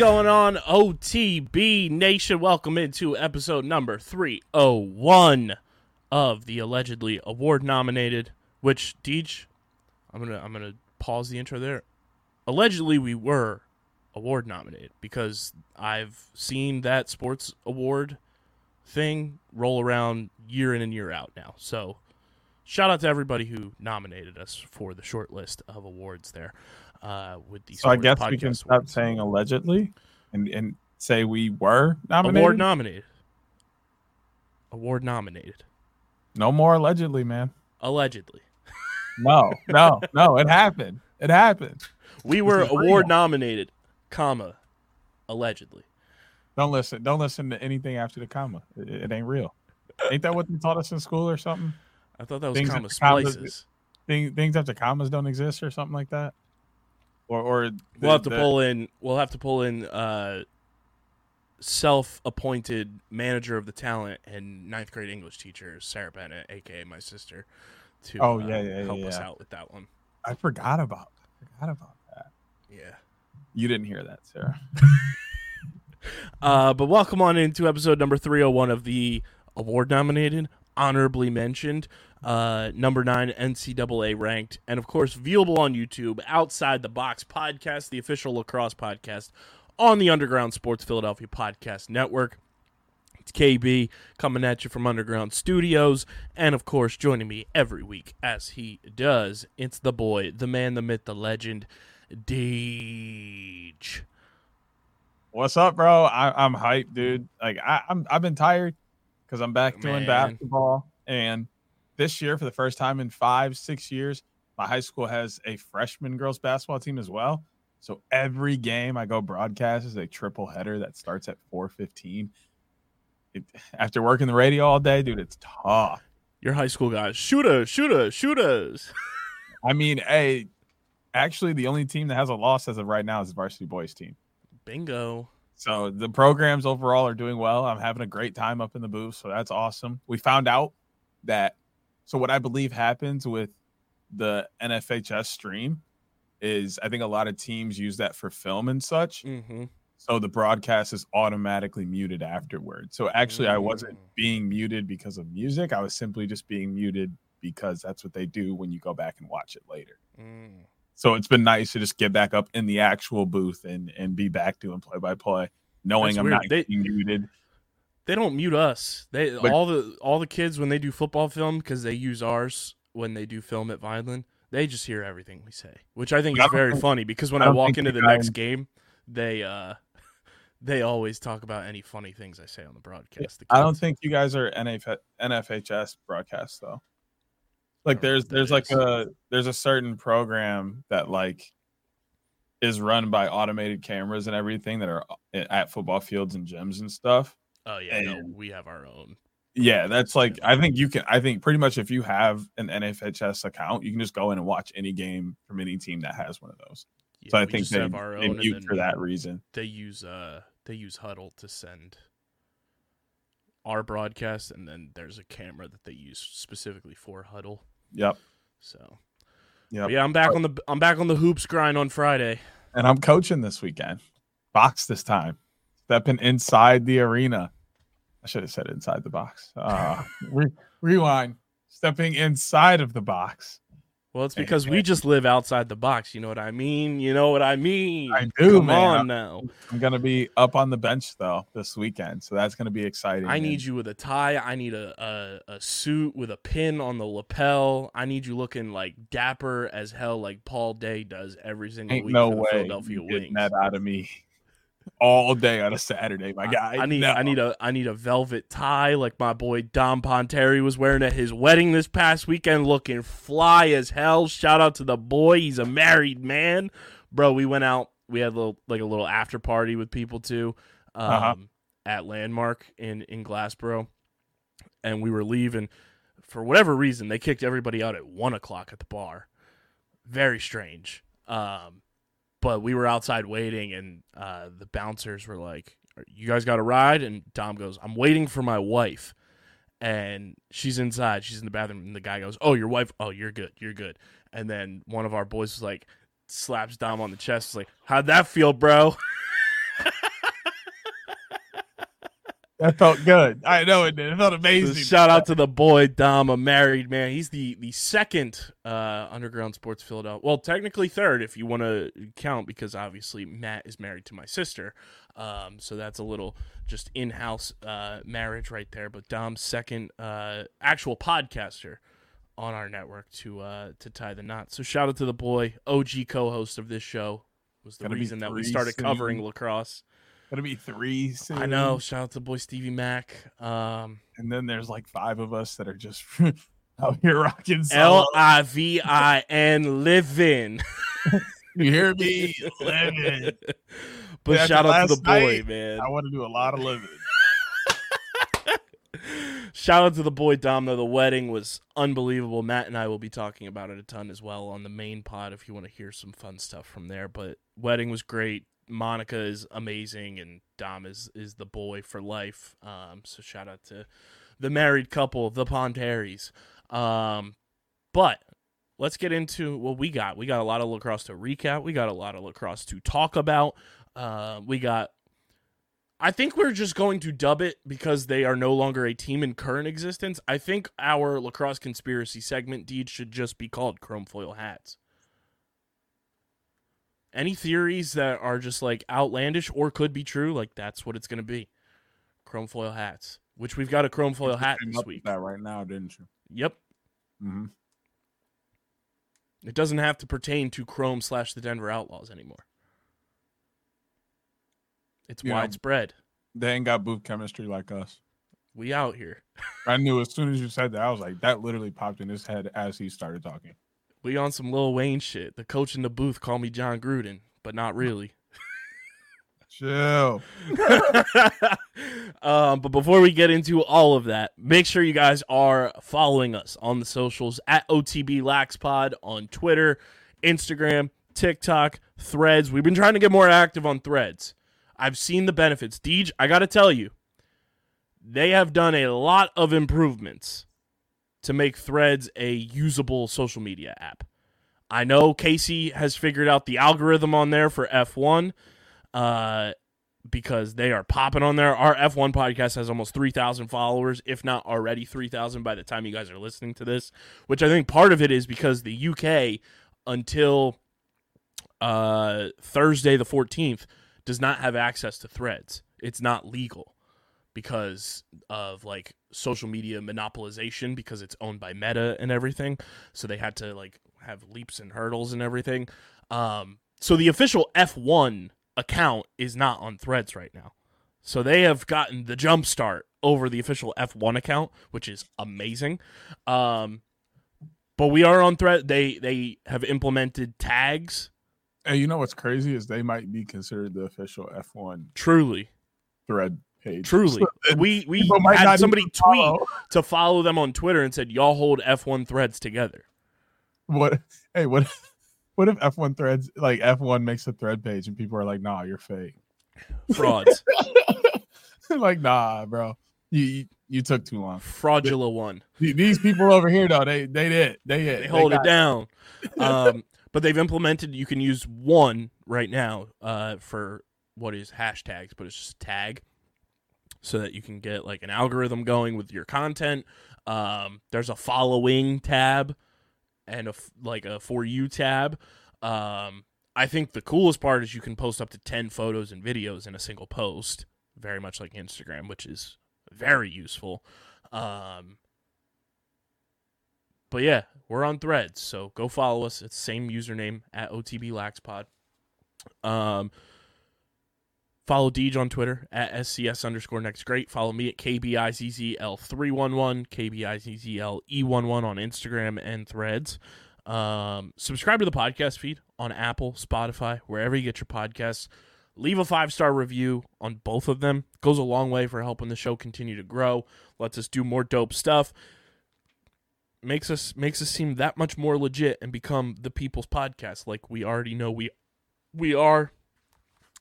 Going on, OTB Nation? Welcome into episode number 301 of the allegedly award nominated, which Deej, I'm gonna I'm gonna pause the intro there. Allegedly we were award nominated because I've seen that sports award thing roll around year in and year out now. So shout out to everybody who nominated us for the short list of awards there. Uh, with So I guess we can stop Awards. saying allegedly and, and say we were nominated. Award nominated. Award nominated. no more allegedly, man. Allegedly. No, no, no. It happened. It happened. We were is real. award nominated, comma, allegedly. Don't listen. Don't listen to anything after the comma. It, it ain't real. Ain't that what they taught us in school or something? I thought that was Things comma after commas- splices. Thing, things after commas don't exist or something like that. Or or We'll have to the- pull in we'll have to pull in uh self appointed manager of the talent and ninth grade English teacher, Sarah Bennett, aka my sister, to Oh, uh, yeah, yeah, help yeah, us out with that one. I forgot about. Forgot about that. Yeah. You didn't hear that, Sarah. Uh, but welcome on into episode number 301 of the award nominated, honorably mentioned, uh, number nine NCAA ranked, and of course, viewable on YouTube, Outside the Box podcast, the official lacrosse podcast on the Underground Sports Philadelphia Podcast Network. It's KB coming at you from Underground Studios, and of course, joining me every week as he does, it's the boy, the man, the myth, the legend, Deej. What's up, bro? I, I'm hyped, dude. Like I, I'm, I've been tired because I'm back doing Man. basketball, and this year, for the first time in five, six years, my high school has a freshman girls basketball team as well. So every game I go broadcast is a triple header that starts at 4:15. It, after working the radio all day, dude, it's tough. Your high school guys, shoot us, shoot shooter, shooter, shooters. I mean, hey, actually, the only team that has a loss as of right now is the varsity boys team. Bingo. So the programs overall are doing well. I'm having a great time up in the booth, so that's awesome. We found out that so what I believe happens with the NFHS stream is I think a lot of teams use that for film and such. Mm-hmm. So the broadcast is automatically muted afterward. So actually I wasn't Mm. being muted because of music. I was simply just being muted because that's what they do when you go back and watch it later. Mm. So it's been nice to just get back up in the actual booth and and be back doing play by play, knowing That's I'm weird. not They- being muted. They don't mute us. They But- all the all the kids when they do football film because they use ours when they do film at Vineland. They just hear everything we say, which I think But I is very think- funny because when I I, walk into the the guy- next game, they uh they always talk about any funny things I say on the broadcast. The I don't think you guys are NF- NFHS broadcasts though. Like there's there's like is. a there's a certain program that like is run by automated cameras and everything that are uh, at football fields and gyms and stuff. Oh yeah, no, we have our own. Yeah, that's like I think you can I think pretty much if you have an NFHS account, you can just go in and watch any game from any team that has one of those. Yeah, So I think they, have our own, and mute for that reason. They use uh they use Huddle to send our broadcast, and then there's a camera that they use specifically for Huddle. Yep. So. But yeah, I'm back on the I'm back on the hoops grind on Friday. And I'm coaching this weekend. Box this time. Stepping inside the arena. I should have said inside the box. Uh, re- rewind. Stepping inside of the box Well, it's because we just live outside the box. You know what I mean? You know what I mean? I do, Come man. on now. I'm gonna be up on the bench though this weekend, so that's gonna be exciting. I man. need you with a tie. I need a, a, a suit with a pin on the lapel. I need you looking like dapper as hell, like Paul Day does every single Ain't week no way Philadelphia Wings. getting that out of me all day on a Saturday, my guy. I need No. I need a I need a velvet tie like my boy Dom Ponteri was wearing at his wedding this past weekend, looking fly as hell. Shout out to the boy, he's a married man, bro. We went out, we had a little like a little after party with people too, um, Uh-huh. at Landmark in in Glassboro, and we were leaving. For whatever reason, they kicked everybody out at one o'clock at the bar. Very strange. Um, but we were outside waiting and uh, the bouncers were like you guys got a ride? And dom goes i'm waiting for my wife. And she's inside she's in the bathroom and the guy goes oh your wife? Oh you're good you're good. And then one of our boys was like slaps dom on the chest was like how'd that feel bro That felt good. I know it did. It felt So amazing. shout out to the boy Dom, a married man. He's the the second uh, underground sports Philadelphia. Well, technically third if you want to count, because obviously Matt is married to my sister. Um, so that's a little just in house uh, marriage right there. But Dom's second uh, actual podcaster on our network to uh, to tie the knot. So shout out to the boy, OG co-host of this show. Was the Gonna reason that we started covering soon. lacrosse. Gonna be three. Soon. I know. Shout out to boy Stevie Mack. Um, And then there's like five of us that are just out here rocking. L. I V I N living. You hear me? Living. but After shout out to the boy, night, man. I want to do a lot of living. Shout out to the boy Dom though. The wedding was unbelievable. Matt and I will be talking about it a ton as well on the main pod if you want to hear some fun stuff from there. But wedding was great. Monica is amazing and Dom is is the boy for life. Um, so shout out to the married couple, the Ponteris. Um, but let's get into what we got. We got a lot of lacrosse to recap. We got a lot of lacrosse to talk about. Uh, we got. I think we're just going to dub it because they are no longer a team in current existence. I think our lacrosse conspiracy segment deed should just be called Chrome Foil Hats. Any theories that are just like outlandish or could be true, like that's what it's going to be. Chrome Foil Hats, which we've got a Chrome Foil hat this week. That right now, didn't you? Yep. Mm-hmm. It doesn't have to pertain to Chrome slash the Denver Outlaws anymore. It's Yeah. widespread. They ain't got booth chemistry like us. We out here. I knew as soon as you said that, I was like, that literally popped in his head as he started talking. We on some Lil Wayne shit. The coach in the booth called me Jon Gruden, but not really. Chill. um, but before we get into all of that, make sure you guys are following us on the socials at OTB LaxPod on Twitter, Instagram, TikTok, Threads. We've been trying to get more active on Threads. I've seen the benefits. Deej, I got to tell you, they have done a lot of improvements to make Threads a usable social media app. I know Casey has figured out the algorithm on there for F1 uh, because they are popping on there. Our F1 podcast has almost 3,000 followers, if not already 3,000 by the time you guys are listening to this, which I think part of it is because the UK until uh, Thursday the 14th does not have access to threads. It's not legal because of like social media monopolization because it's owned by Meta and everything. So they had to like have leaps and hurdles and everything. Um, so the official F1 account is not on threads right now. So they have gotten the jump start over the official F1 account, which is amazing. Um, but we are on thread. They they have implemented tags. Hey, you know what's crazy is they might be considered the official F1 Truly, thread page. truly, we we people had somebody tweet follow. to follow them on Twitter and said, "Y'all hold F1 threads together." What? Hey, what? What if F1 threads like F1 makes a thread page and people are like, "Nah, you're fake." Frauds, like, nah, bro, you you, you took too long. fraudulent one. These people over here, though, they they did they did They hold it got- down. Um, but they've implemented. You can use one right now uh, for what is hashtags, but it's just tag, so that you can get like an algorithm going with your content. Um, there's a following tab, and a like a for you tab. Um, I think the coolest part is you can post up to 10 photos and videos in a single post, very much like Instagram, which is very useful. Um, but yeah, we're on threads, so go follow us. It's same username at OTB Laxpod. Um, follow Deej on Twitter at SCS underscore next great. Follow me at KBIZZL311, KBIZZLE11 on Instagram and threads. Um, subscribe to the podcast feed on Apple, Spotify, wherever you get your podcasts. Leave a five star review on both of them. Goes a long way for helping the show continue to grow. Lets us do more dope stuff. Makes us makes us seem that much more legit and become the people's podcast, like we already know we we are.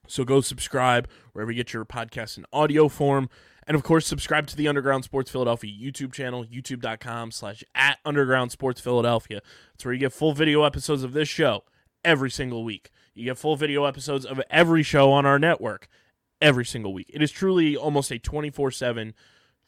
So go subscribe wherever you get your podcasts in audio form. And of course, subscribe to the Underground Sports Philadelphia YouTube channel, youtube.com slash at Underground Sports Philadelphia. It's where you get full video episodes of this show every single week. You get full video episodes of every show on our network every single week. It is truly almost a 24 7,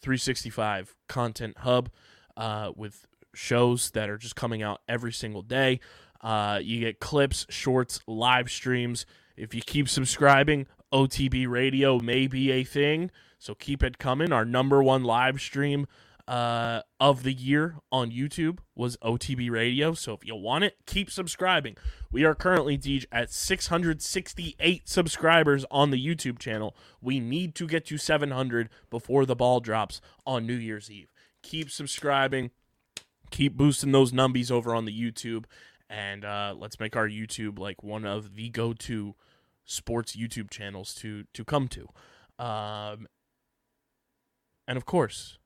365 content hub uh, with shows that are just coming out every single day. Uh, you get clips, shorts, live streams. If you keep subscribing, OTB Radio may be a thing. So keep it coming. Our number one live stream uh, of the year on YouTube was OTB Radio. So if you want it, keep subscribing. We are currently, Deej, at 668 subscribers on the YouTube channel. We need to get to 700 before the ball drops on New Year's Eve. Keep subscribing. Keep boosting those numbies over on the YouTube. And uh, let's make our YouTube like one of the go-to sports YouTube channels to to come to. Um, and of course,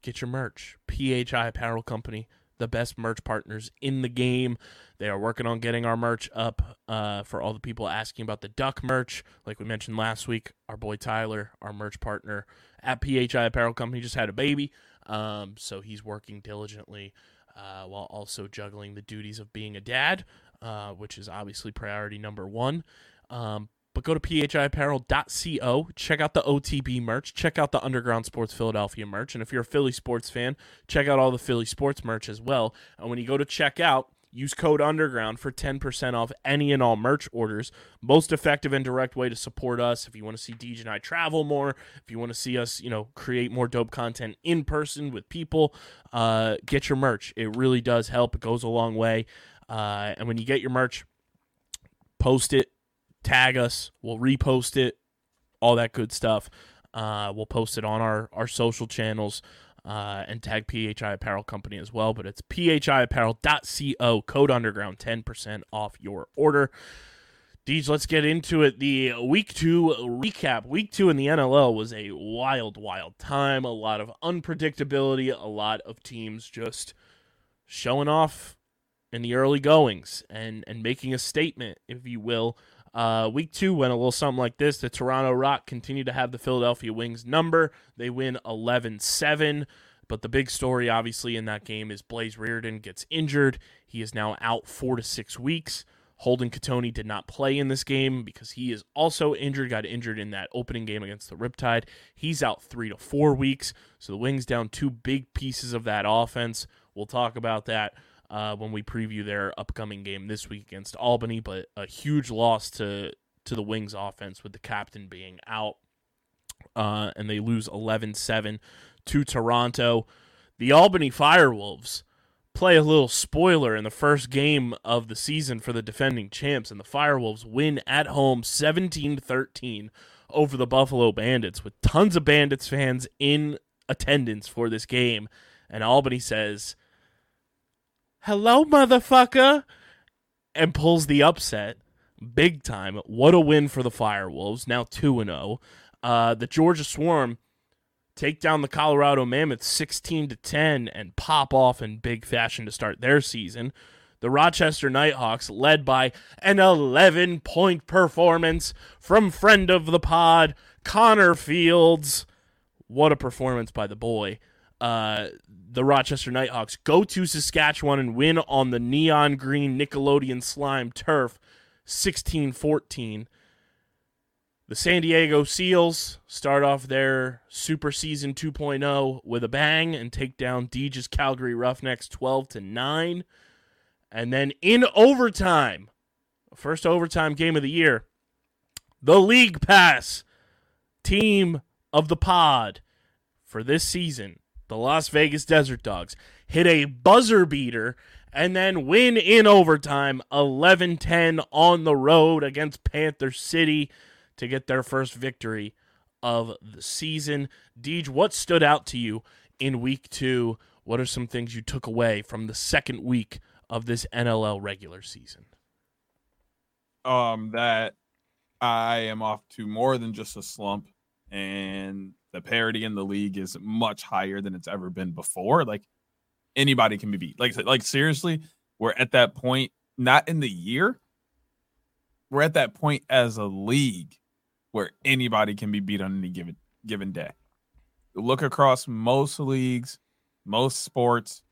get your merch. PHI Apparel Company, the best merch partners in the game. They are working on getting our merch up uh, for all the people asking about the duck merch. Like we mentioned last week, our boy Tyler, our merch partner at PHI Apparel Company, just had a baby. Um, so he's working diligently uh, while also juggling the duties of being a dad, uh, which is obviously priority number one. Um, but go to phiapparel.co, check out the OTB merch, check out the Underground Sports Philadelphia merch, and if you're a Philly sports fan, check out all the Philly sports merch as well. And when you go to check out, use code Underground for 10% off any and all merch orders. Most effective and direct way to support us. If you want to see DJ and I travel more, if you want to see us, you know, create more dope content in person with people, uh, get your merch. It really does help. It goes a long way. Uh, and when you get your merch, post it tag us. We'll repost it, all that good stuff. Uh, we'll post it on our, our social channels uh, and tag PHI Apparel Company as well. But it's phiapparel.co, code underground, 10% off your order. Deej, let's get into it. The week two recap. Week two in the NLL was a wild, wild time. A lot of unpredictability, a lot of teams just showing off in the early goings and, and making a statement, if you will. Uh, week two went a little something like this. The Toronto Rock continued to have the Philadelphia Wings number. They win 11 7. But the big story, obviously, in that game is Blaze Riorden gets injured. He is now out four to six weeks. Holden Cattoni did not play in this game because he is also injured, got injured in that opening game against the Riptide. He's out three to four weeks. So the Wings down two big pieces of that offense. We'll talk about that uh, when we preview their upcoming game this week against Albany. But a huge loss to to the Wings offense with the captain being out, uh, and they lose 11-7 to Toronto. The Albany Firewolves play a little spoiler in the first game of the season for the defending champs, and the Firewolves win at home 17 13 over the Buffalo Bandits with tons of Bandits fans in attendance for this game. And Albany says, hello, motherfucker, and pulls the upset big time. What a win for the Firewolves, now 2 0. Uh, the Georgia Swarm take down the Colorado Mammoths 16 to 10 and pop off in big fashion to start their season. The Rochester Knighthawks, led by an 11 point performance from friend of the pod, Connor Fields. What a performance by the boy. Uh, the Rochester Knighthawks go to Saskatchewan and win on the neon green Nickelodeon slime turf 16 14. The San Diego Seals start off their Super Season 2.0 with a bang and take down Deej's Calgary Roughnecks 12 to 9. And then in overtime, first overtime game of the year, the League Pass team of the pod for this season, the Las Vegas Desert Dogs, hit a buzzer beater and then win in overtime 11 10 on the road against Panther City to get their first victory of the season. Deej, what stood out to you in week two? What are some things you took away from the second week of this NLL regular season? Um, that I am off to more than just a slump, and the parity in the league is much higher than it's ever been before. Like anybody can be beat. Like like seriously, we're at that point. Not in the year. We're at that point as a league where anybody can be beat on any given given day. Look across most leagues, most sports.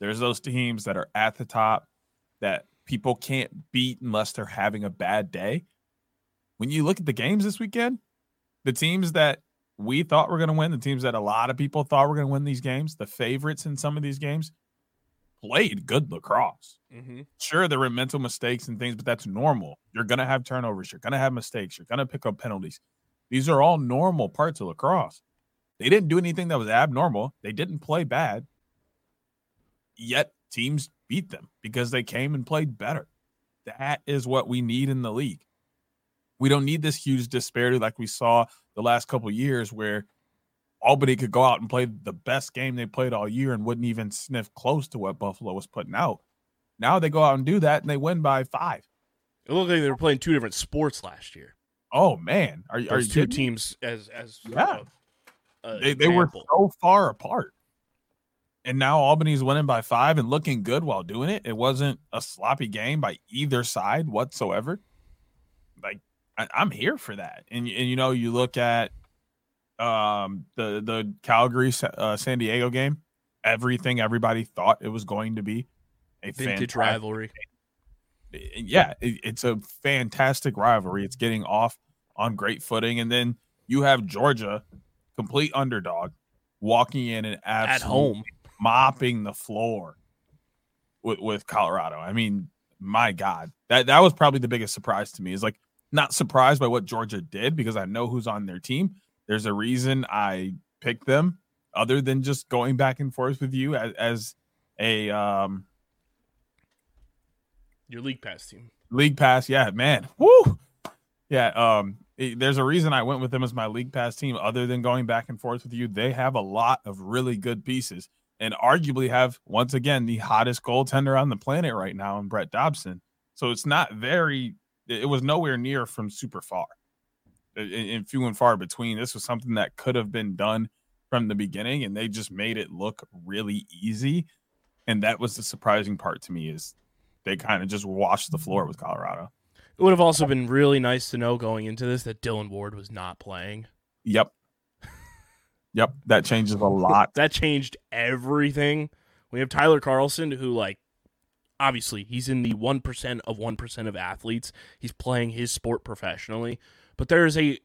There's those teams that are at the top that people can't beat unless they're having a bad day. When you look at the games this weekend, the teams that we thought we were going to win, the teams that a lot of people thought were going to win these games, the favorites in some of these games, played good lacrosse. Mm-hmm. Sure, there were mental mistakes and things, but that's normal. You're going to have turnovers. You're going to have mistakes. You're going to pick up penalties. These are all normal parts of lacrosse. They didn't do anything that was abnormal. They didn't play bad. Yet teams beat them because they came and played better. That is what we need in the league. We don't need this huge disparity like we saw the last couple years where Albany could go out and play the best game they played all year and wouldn't even sniff close to what Buffalo was putting out. Now they go out and do that and they win by five. It looked like they were playing two different sports last year. Oh man, are, are you two me? teams as as Yeah. uh, They, they were so far apart, and now Albany's winning by five and looking good while doing it. It wasn't a sloppy game by either side whatsoever. Like I, I'm here for that, and and you know you look at um the the Calgary uh, San Diego game, everything everybody thought it was going to be a vintage rivalry. yeah, it, it's a fantastic rivalry. It's getting off on great footing, and then you have Georgia, complete underdog, walking in and At home. mopping the floor with with Colorado. I mean, my God, that that was probably the biggest surprise to me. Is like not surprised by what Georgia did because I know who's on their team. There's a reason I picked them, other than just going back and forth with you as, as a um Your league pass team. League Pass, yeah, man. Woo! Yeah, um it- there's a reason I went with them as my League Pass team other than going back and forth with you. They have a lot of really good pieces and arguably have once again the hottest goaltender on the planet right now in Brett Dobson. So it's not very it was nowhere near from super far. In, in few and far between. This was something that could have been done from the beginning and they just made it look really easy. And that was the surprising part to me is they kind of just washed the floor with Colorado. It would have also been really nice to know going into this that Dylan Ward was not playing. Yep. Yep. That changes a lot. That changed everything. We have Tyler Carlson, who like obviously he's in the one percent of one percent of athletes. He's playing his sport professionally. But there is a,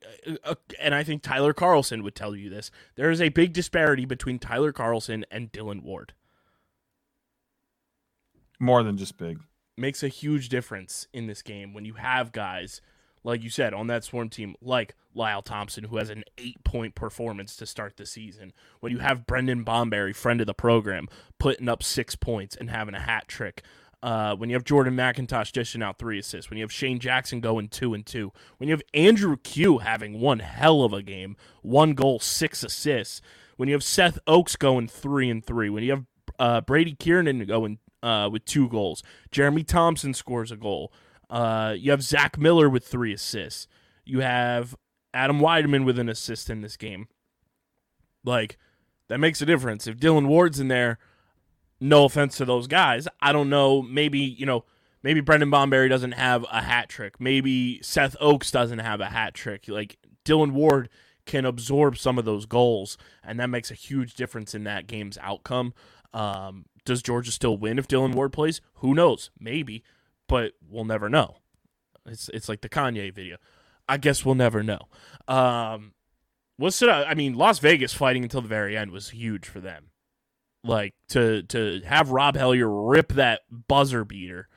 a, and I think Tyler Carlson would tell you this. There is a big disparity between Tyler Carlson and Dylan Ward. More than just big. makes a huge difference in this game when you have guys like you said on that swarm team like Lyle Thompson who has an 8 point performance to start the season when you have Brendan Bomberry friend of the program putting up 6 points and having a hat trick uh, when you have Jordan McIntosh dishing out three assists, when you have Shane Jackson going two and two, when you have Andrew Kew having one hell of a game, one goal, six assists, when you have Seth Oakes going three and three, when you have uh, Brady Kiernan going uh, with two goals, Jeremy Thompson scores a goal, uh, you have Zach Miller with three assists, you have Adam Weideman with an assist in this game. Like that makes a difference. If Dylan Ward's in there, no offense to those guys, I don't know. Maybe you know, maybe Brendan Bomberry doesn't have a hat trick. Maybe Seth Oakes doesn't have a hat trick. Like Dylan Ward can absorb some of those goals, and that makes a huge difference in that game's outcome. Um, does Georgia still win if Dylan Ward plays? Who knows? Maybe, but we'll never know. It's it's like the Kanye video. I guess we'll never know. Um, what's it? I mean, Las Vegas fighting until the very end was huge for them. Like to to have Rob Hellyer rip that buzzer beater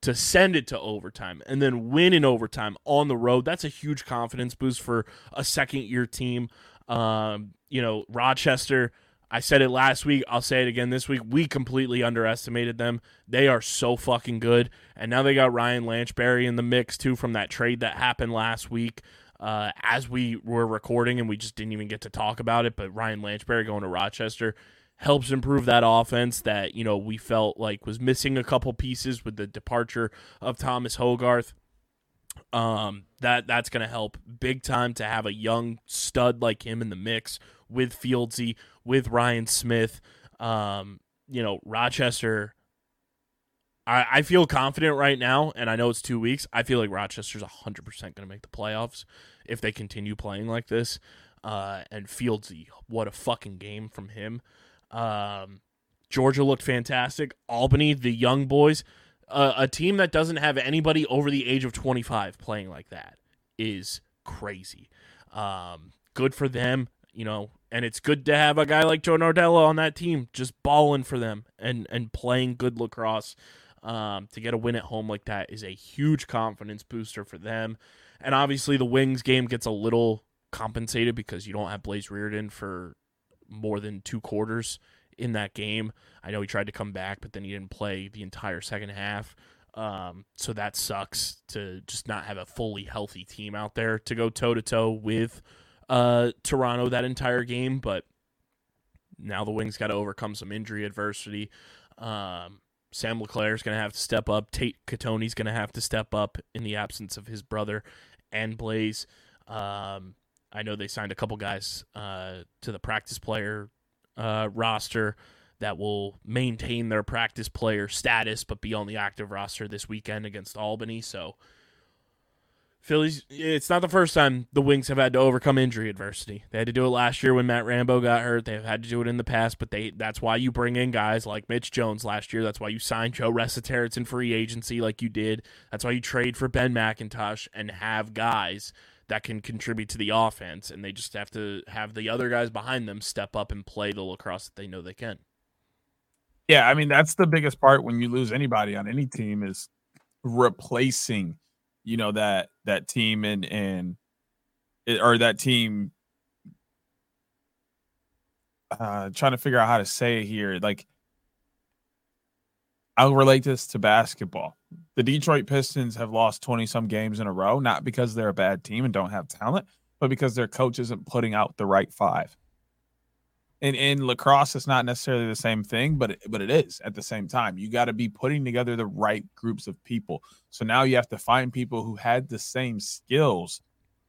to send it to overtime and then win in overtime on the road. That's a huge confidence boost for a second year team. Um, you know, Rochester, I said it last week, I'll say it again this week. We completely underestimated them. They are so fucking good. And now they got Ryan Lanchbury in the mix too from that trade that happened last week. Uh, as we were recording and we just didn't even get to talk about it, but Ryan Lanchbury going to Rochester helps improve that offense that you know we felt like was missing a couple pieces with the departure of Thomas Hogarth. Um, that that's going to help big time to have a young stud like him in the mix with Fieldsy, with Ryan Smith. Um, you know, Rochester. I, I feel confident right now, and I know it's two weeks. I feel like Rochester's 100% going to make the playoffs if they continue playing like this. Uh, and Fieldsy, what a fucking game from him. Um, Georgia looked fantastic. Albany, the young boys, uh, a team that doesn't have anybody over the age of 25 playing like that is crazy. Um, good for them, you know, and it's good to have a guy like Joe Nardella on that team just balling for them and and playing good lacrosse. Um, to get a win at home like that is a huge confidence booster for them. And obviously, the Wings game gets a little compensated because you don't have Blaze Riorden for more than two quarters in that game. I know he tried to come back, but then he didn't play the entire second half. Um, so that sucks to just not have a fully healthy team out there to go toe to toe with uh, Toronto that entire game. But now the Wings got to overcome some injury adversity. Um, Sam LeClair is going to have to step up. Tate Cattoni's going to have to step up in the absence of his brother and Blaze. Um, I know they signed a couple guys uh, to the practice player uh, roster that will maintain their practice player status but be on the active roster this weekend against Albany. So Phillies, it's not the first time the Wings have had to overcome injury adversity. They had to do it last year when Matt Rambo got hurt. They've had to do it in the past, but they that's why you bring in guys like Mitch Jones last year. That's why you signed Joe Resetarits in free agency like you did. That's why you trade for Ben McIntosh and have guys that can contribute to the offense, and they just have to have the other guys behind them step up and play the lacrosse that they know they can. Yeah, I mean that's the biggest part when you lose anybody on any team is replacing, you know that that team and and or that team. Uh, trying to figure out how to say it here, like I'll relate this to basketball. The Detroit Pistons have lost 20 some games in a row, not because they're a bad team and don't have talent, but because their coach isn't putting out the right five. And in lacrosse, it's not necessarily the same thing, but it, but it is at the same time. You got to be putting together the right groups of people. So now you have to find people who had the same skills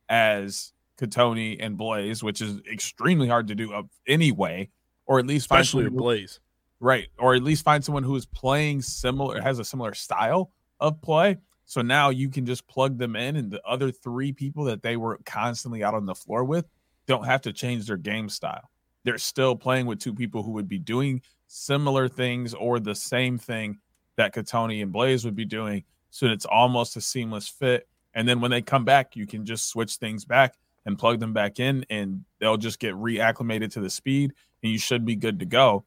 as Cattoni and Blaze, which is extremely hard to do anyway, or at least especially Blaze, right? Or at least find someone who is playing similar, has a similar style of play. So now you can just plug them in, and the other three people that they were constantly out on the floor with don't have to change their game style they're still playing with two people who would be doing similar things or the same thing that Cattoni and Blaze would be doing. So it's almost a seamless fit. And then when they come back, you can just switch things back and plug them back in, and they'll just get reacclimated to the speed, and you should be good to go.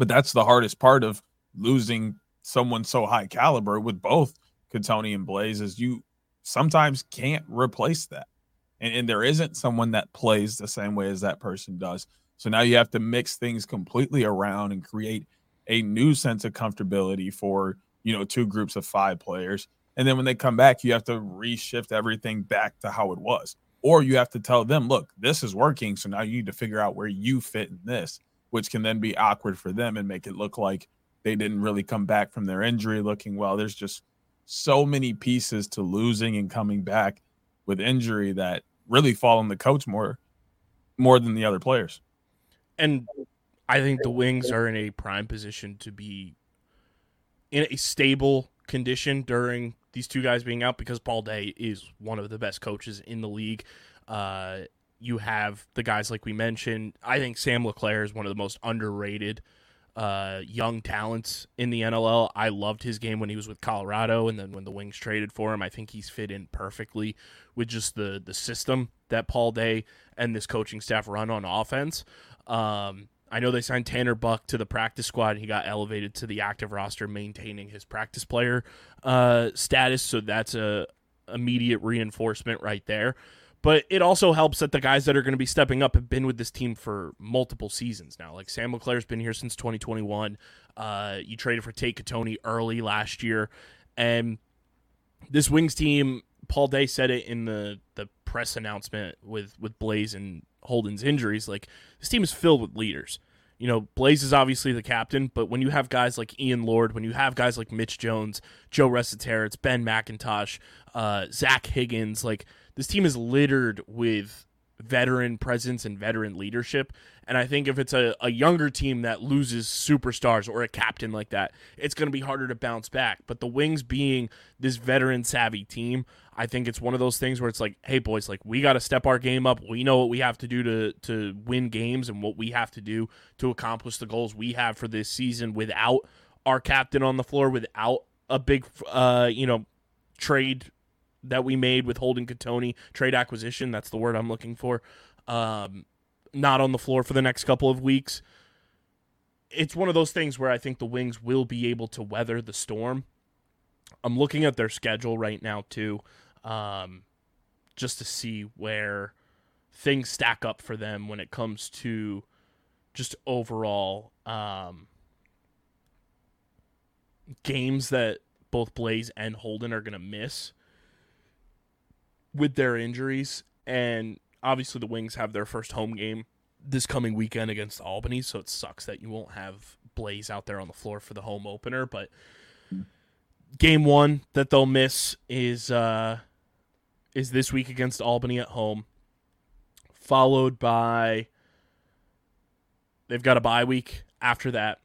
But that's the hardest part of losing someone so high caliber with both Cattoni and Blaze is you sometimes can't replace that and, and there isn't someone that plays the same way as that person does. So now you have to mix things completely around and create a new sense of comfortability for you know two groups of five players. And then when they come back, you have to reshift everything back to how it was. Or you have to tell them, look, this is working. So now you need to figure out where you fit in this, which can then be awkward for them and make it look like they didn't really come back from their injury looking well. There's just so many pieces to losing and coming back with injury that really fall on the coach more more than the other players. And I think the Wings are in a prime position to be in a stable condition during these two guys being out because Paul Day is one of the best coaches in the league. Uh, you have the guys like we mentioned. I think Sam LeClair is one of the most underrated uh, young talents in the NLL. I loved his game when he was with Colorado, and then when the Wings traded for him, I think he's fit in perfectly with just the the system that Paul Day and this coaching staff run on offense. Um, I know they signed Tanner Buck to the practice squad. And he got elevated to the active roster, maintaining his practice player uh, status. So that's a immediate reinforcement right there. But it also helps that the guys that are going to be stepping up have been with this team for multiple seasons now. Like Sam LeClair's been here since 2021. Uh, you traded for Tate Cattoni early last year, and this Wings team, Paul Day said it in the the press announcement with with Blaze and Holden's injuries. Like this team is filled with leaders. You know, Blaze is obviously the captain, but when you have guys like Ian Lord, when you have guys like Mitch Jones, Joe Resetarits, it's Ben McIntosh, uh, Zach Higgins, like this team is littered with veteran presence and veteran leadership. And I think if it's a, a younger team that loses superstars or a captain like that, it's going to be harder to bounce back. But the Wings being this veteran savvy team, I think it's one of those things where it's like, hey boys, like we got to step our game up. We know what we have to do to to win games and what we have to do to accomplish the goals we have for this season without our captain on the floor, without a big uh, you know, trade that we made with Holden Cattoni, trade acquisition, that's the word I'm looking for. Um, not on the floor for the next couple of weeks. It's one of those things where I think the Wings will be able to weather the storm. I'm looking at their schedule right now too, um, just to see where things stack up for them when it comes to just overall um, games that both Blaze and Holden are going to miss with their injuries. And obviously, the Wings have their first home game this coming weekend against Albany, so it sucks that you won't have Blaze out there on the floor for the home opener. But game one that they'll miss is uh, is this week against Albany at home, followed by they've got a bye week after that.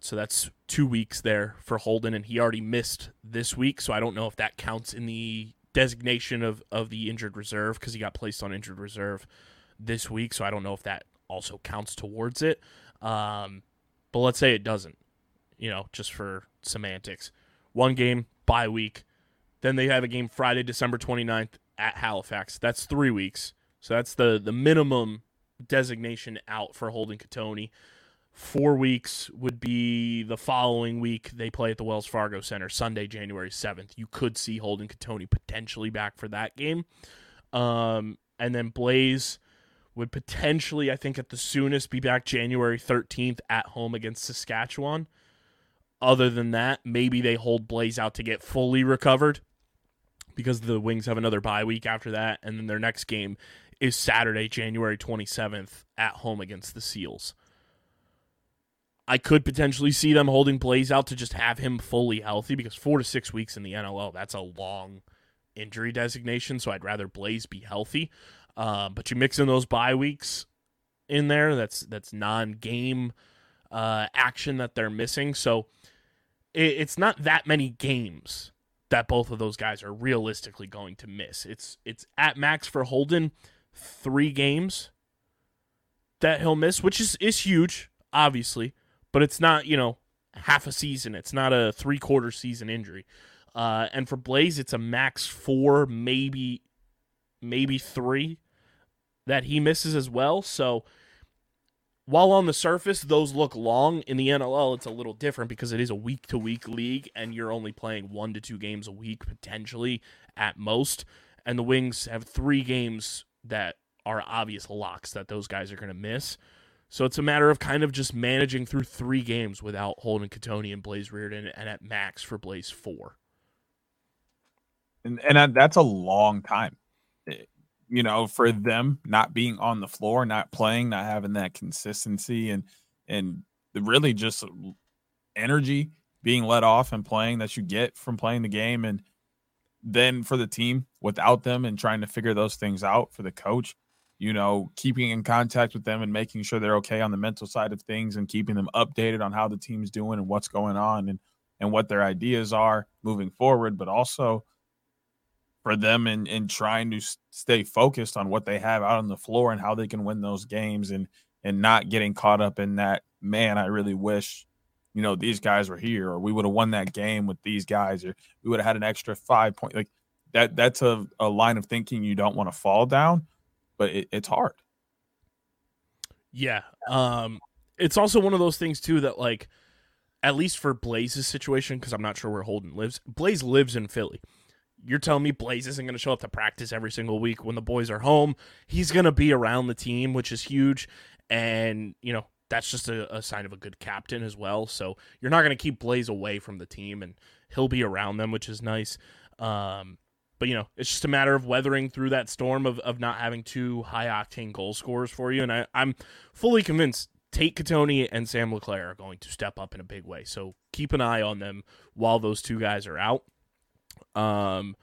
So that's two weeks there for Holden, and he already missed this week. So I don't know if that counts in the designation of, of the injured reserve because he got placed on injured reserve this week. So I don't know if that also counts towards it. Um, but let's say it doesn't, you know, just for semantics. One game, bye week. Then they have a game Friday, December 29th at Halifax. That's three weeks. So that's the, the minimum designation out for Holden Cattoni. Four weeks would be the following week. They play at the Wells Fargo Center Sunday, January 7th. You could see Holden Cattoni potentially back for that game. Um, and then Blaze would potentially, I think, at the soonest be back January 13th at home against Saskatchewan. Other than that, maybe they hold Blaze out to get fully recovered because the Wings have another bye week after that. And then their next game is Saturday, January 27th at home against the Seals. I could potentially see them holding Blaze out to just have him fully healthy because four to six weeks in the NLL, that's a long injury designation. So I'd rather Blaze be healthy. Uh, but you mix in those bye weeks in there, that's that's non-game uh, action that they're missing. So it, it's not that many games that both of those guys are realistically going to miss. It's it's at max for Holden three games that he'll miss, which is is huge, obviously but it's not you know half a season. It's not a three quarter season injury. Uh, and for Blaze, it's a max four, maybe maybe three that he misses as well. So while on the surface those look long in the NLL, it's a little different because it is a week to week league and you're only playing one to two games a week potentially at most. And the Wings have three games that are obvious locks that those guys are going to miss. So it's a matter of kind of just managing through three games without Holden Cattoni and Blaze Riorden, and at max for Blaze four. And and that's a long time, eh, you know, for them not being on the floor, not playing, not having that consistency, and and really just energy being let off and playing that you get from playing the game, and then for the team without them and trying to figure those things out for the coach you know, keeping in contact with them and making sure they're okay on the mental side of things and keeping them updated on how the team's doing and what's going on and and what their ideas are moving forward, but also for them in in trying to stay focused on what they have out on the floor and how they can win those games and and not getting caught up in that man, I really wish you know these guys were here or we would have won that game with these guys or we would have had an extra 5 point like that that's a, a line of thinking you don't want to fall down but it, it's hard. Yeah. Um, it's also one of those things too that like at least for Blaze's situation because I'm not sure where Holden lives. Blaze lives in Philly. You're telling me Blaze isn't going to show up to practice every single week when the boys are home. He's going to be around the team, which is huge. And, you know, that's just a, a sign of a good captain as well. So you're not going to keep Blaze away from the team and he'll be around them, which is nice. Um, but, you know, it's just a matter of weathering through that storm of, of not having two high octane goal scorers for you. And I, I'm fully convinced Tate Katoni and Sam LeClair are going to step up in a big way. So keep an eye on them while those two guys are out. Um,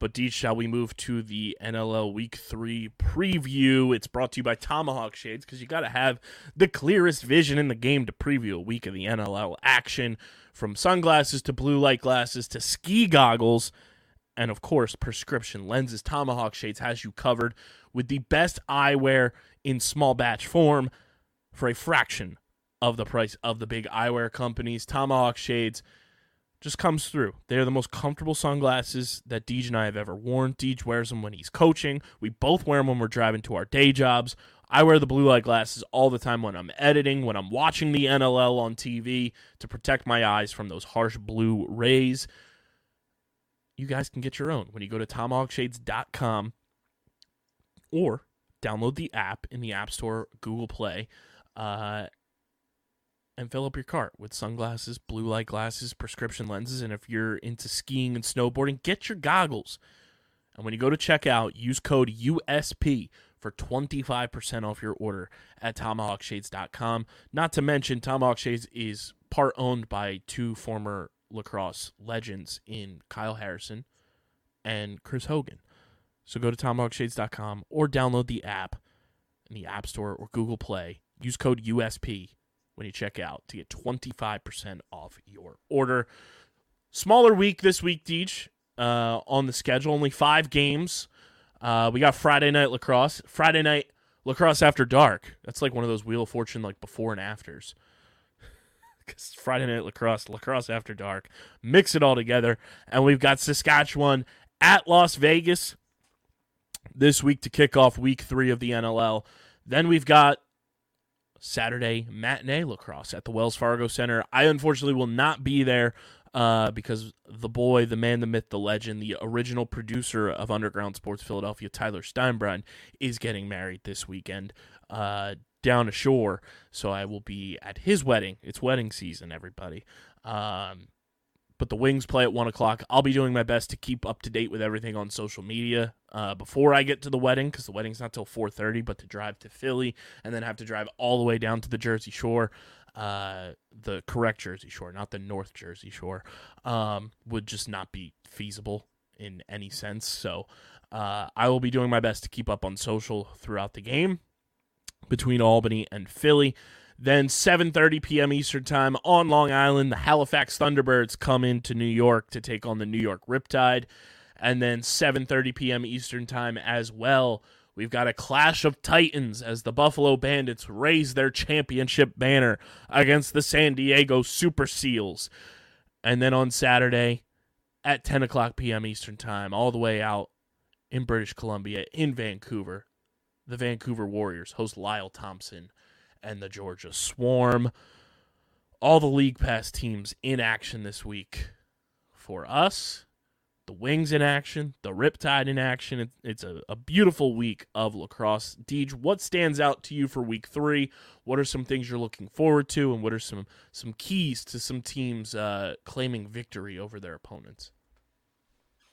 but Deej, shall we move to the NLL Week Three preview? It's brought to you by Tomahawk Shades because you got to have the clearest vision in the game to preview a week of the NLL action, from sunglasses to blue light glasses to ski goggles, and of course prescription lenses. Tomahawk Shades has you covered with the best eyewear in small batch form for a fraction of the price of the big eyewear companies. Tomahawk Shades just comes through. They're the most comfortable sunglasses that Deej and I have ever worn. Deej wears them when he's coaching. We both wear them when we're driving to our day jobs. I wear the blue light glasses all the time when I'm editing, when I'm watching the NLL on TV to protect my eyes from those harsh blue rays. You guys can get your own when you go to tomahawkshades.com or download the app in the App Store, Google Play uh, and fill up your cart with sunglasses, blue light glasses, prescription lenses. And if you're into skiing and snowboarding, get your goggles. And when you go to checkout, use code USP for 25% off your order at tomahawkshades.com. Not to mention, Tomahawk Shades is part owned by two former lacrosse legends in Kyle Harrison and Chris Hogan. So go to tomahawkshades.com or download the app in the App Store or Google Play Use code USP when you check out to get 25% off your order. Smaller week this week, Deej, uh, on the schedule. Only five games. Uh, we got Friday night lacrosse. Friday night lacrosse after dark. That's like one of those Wheel of Fortune, like before and afters. Because Friday night lacrosse, lacrosse after dark. Mix it all together. And we've got Saskatchewan at Las Vegas this week to kick off week three of the NLL. Then we've got Saturday matinee lacrosse at the Wells Fargo Center. I unfortunately will not be there uh, because the boy, the man, the myth, the legend, the original producer of Underground Sports Philadelphia, Tyler Steinbrun, is getting married this weekend uh, down ashore. So I will be at his wedding. It's wedding season, everybody. Um, but the Wings play at one o'clock. I'll be doing my best to keep up to date with everything on social media uh, before I get to the wedding because the wedding's not till four thirty. But to drive to Philly and then have to drive all the way down to the Jersey Shore, uh, the correct Jersey Shore, not the North Jersey Shore, um, would just not be feasible in any sense. So uh, I will be doing my best to keep up on social throughout the game between Albany and Philly. Then 7:30 p.m. Eastern Time on Long Island, the Halifax Thunderbirds come into New York to take on the New York Riptide. And then 7:30 p.m. Eastern Time as well. We've got a clash of titans as the Buffalo Bandits raise their championship banner against the San Diego Super Seals. And then on Saturday at 10 o'clock p.m. Eastern Time, all the way out in British Columbia, in Vancouver, the Vancouver Warriors host Lyle Thompson and the Georgia Swarm. All the League Pass teams in action this week. For us, the Wings in action, the Riptide in action. It, it's a, a beautiful week of lacrosse. Deej, what stands out to you for week three? What are some things you're looking forward to, and what are some some keys to some teams uh, claiming victory over their opponents?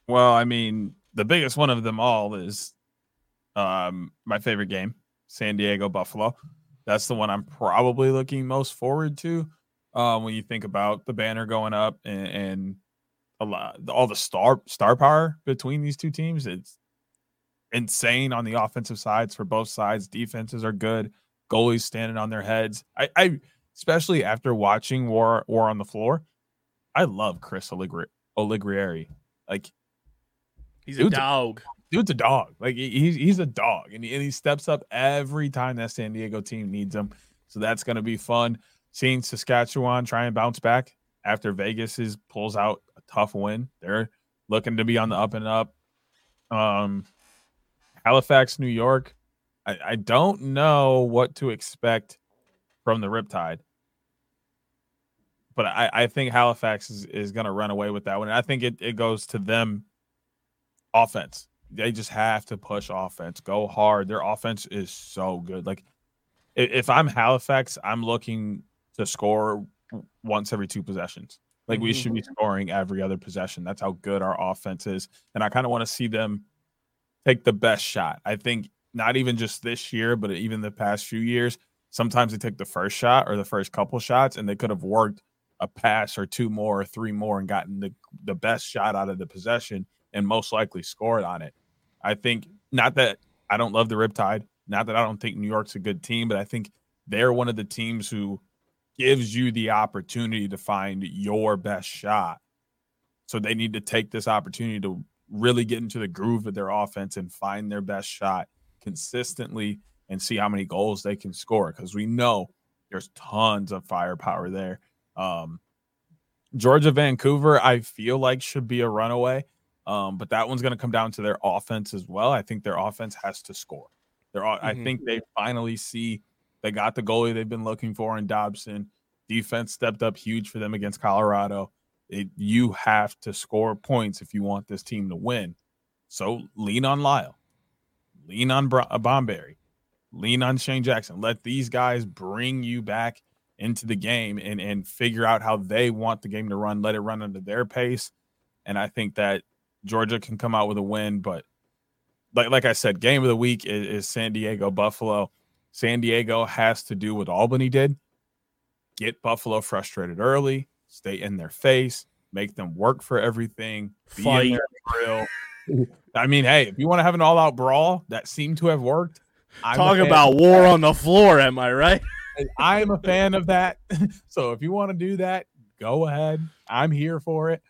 Well, I mean, the biggest one of them all is um, my favorite game, San Diego Buffalo. That's the one I'm probably looking most forward to um, when you think about the banner going up and, and a lot, all the star star power between these two teams. It's insane on the offensive sides for both sides. Defenses are good. Goalies standing on their heads. I, I especially after watching War War on the Floor, I love Chris Allegri- Oligrieri. Like he's a dog dude's a dog. Like he's he's a dog, and he, and he steps up every time that San Diego team needs him. So that's going to be fun. Seeing Saskatchewan try and bounce back after Vegas is pulls out a tough win. They're looking to be on the up and up. Um, Halifax, New York. I, I don't know what to expect from the Riptide. But I, I think Halifax is, is going to run away with that one. And I think it, it goes to them offense. They just have to push offense, go hard. Their offense is so good. Like, if I'm Halifax, I'm looking to score once every two possessions. Like we should be mm-hmm. scoring every other possession. That's how good our offense is. And I kind of want to see them take the best shot. I think not even just this year, but even the past few years, sometimes they take the first shot or the first couple shots and they could have worked a pass or two more or three more and gotten the, the best shot out of the possession and most likely scored on it. I think not that I don't love the Riptide, not that I don't think New York's a good team, but I think they're one of the teams who gives you the opportunity to find your best shot. So they need to take this opportunity to really get into the groove of their offense and find their best shot consistently and see how many goals they can score because we know there's tons of firepower there. Um, Georgia Vancouver, I feel like should be a runaway, um, but that one's going to come down to their offense as well. I think their offense has to score. They're, mm-hmm. I think they finally see they got the goalie they've been looking for in Dobson. Defense stepped up huge for them against Colorado. It, you have to score points if you want this team to win. So lean on Lyle, lean on Br- uh, Bomberry, lean on Shane Jackson. Let these guys bring you back into the game and and figure out how they want the game to run. Let it run under their pace. And I think that Georgia can come out with a win. But like like I said, game of the week is, is San Diego Buffalo. San Diego has to do what Albany did get Buffalo frustrated early, stay in their face, make them work for everything, be Fight. in their grill. I mean, hey, if you want to have an all out brawl that seemed to have worked, I'm talk about war on the floor. Am I right? I'm a fan of that. so if you want to do that, go ahead. I'm here for it.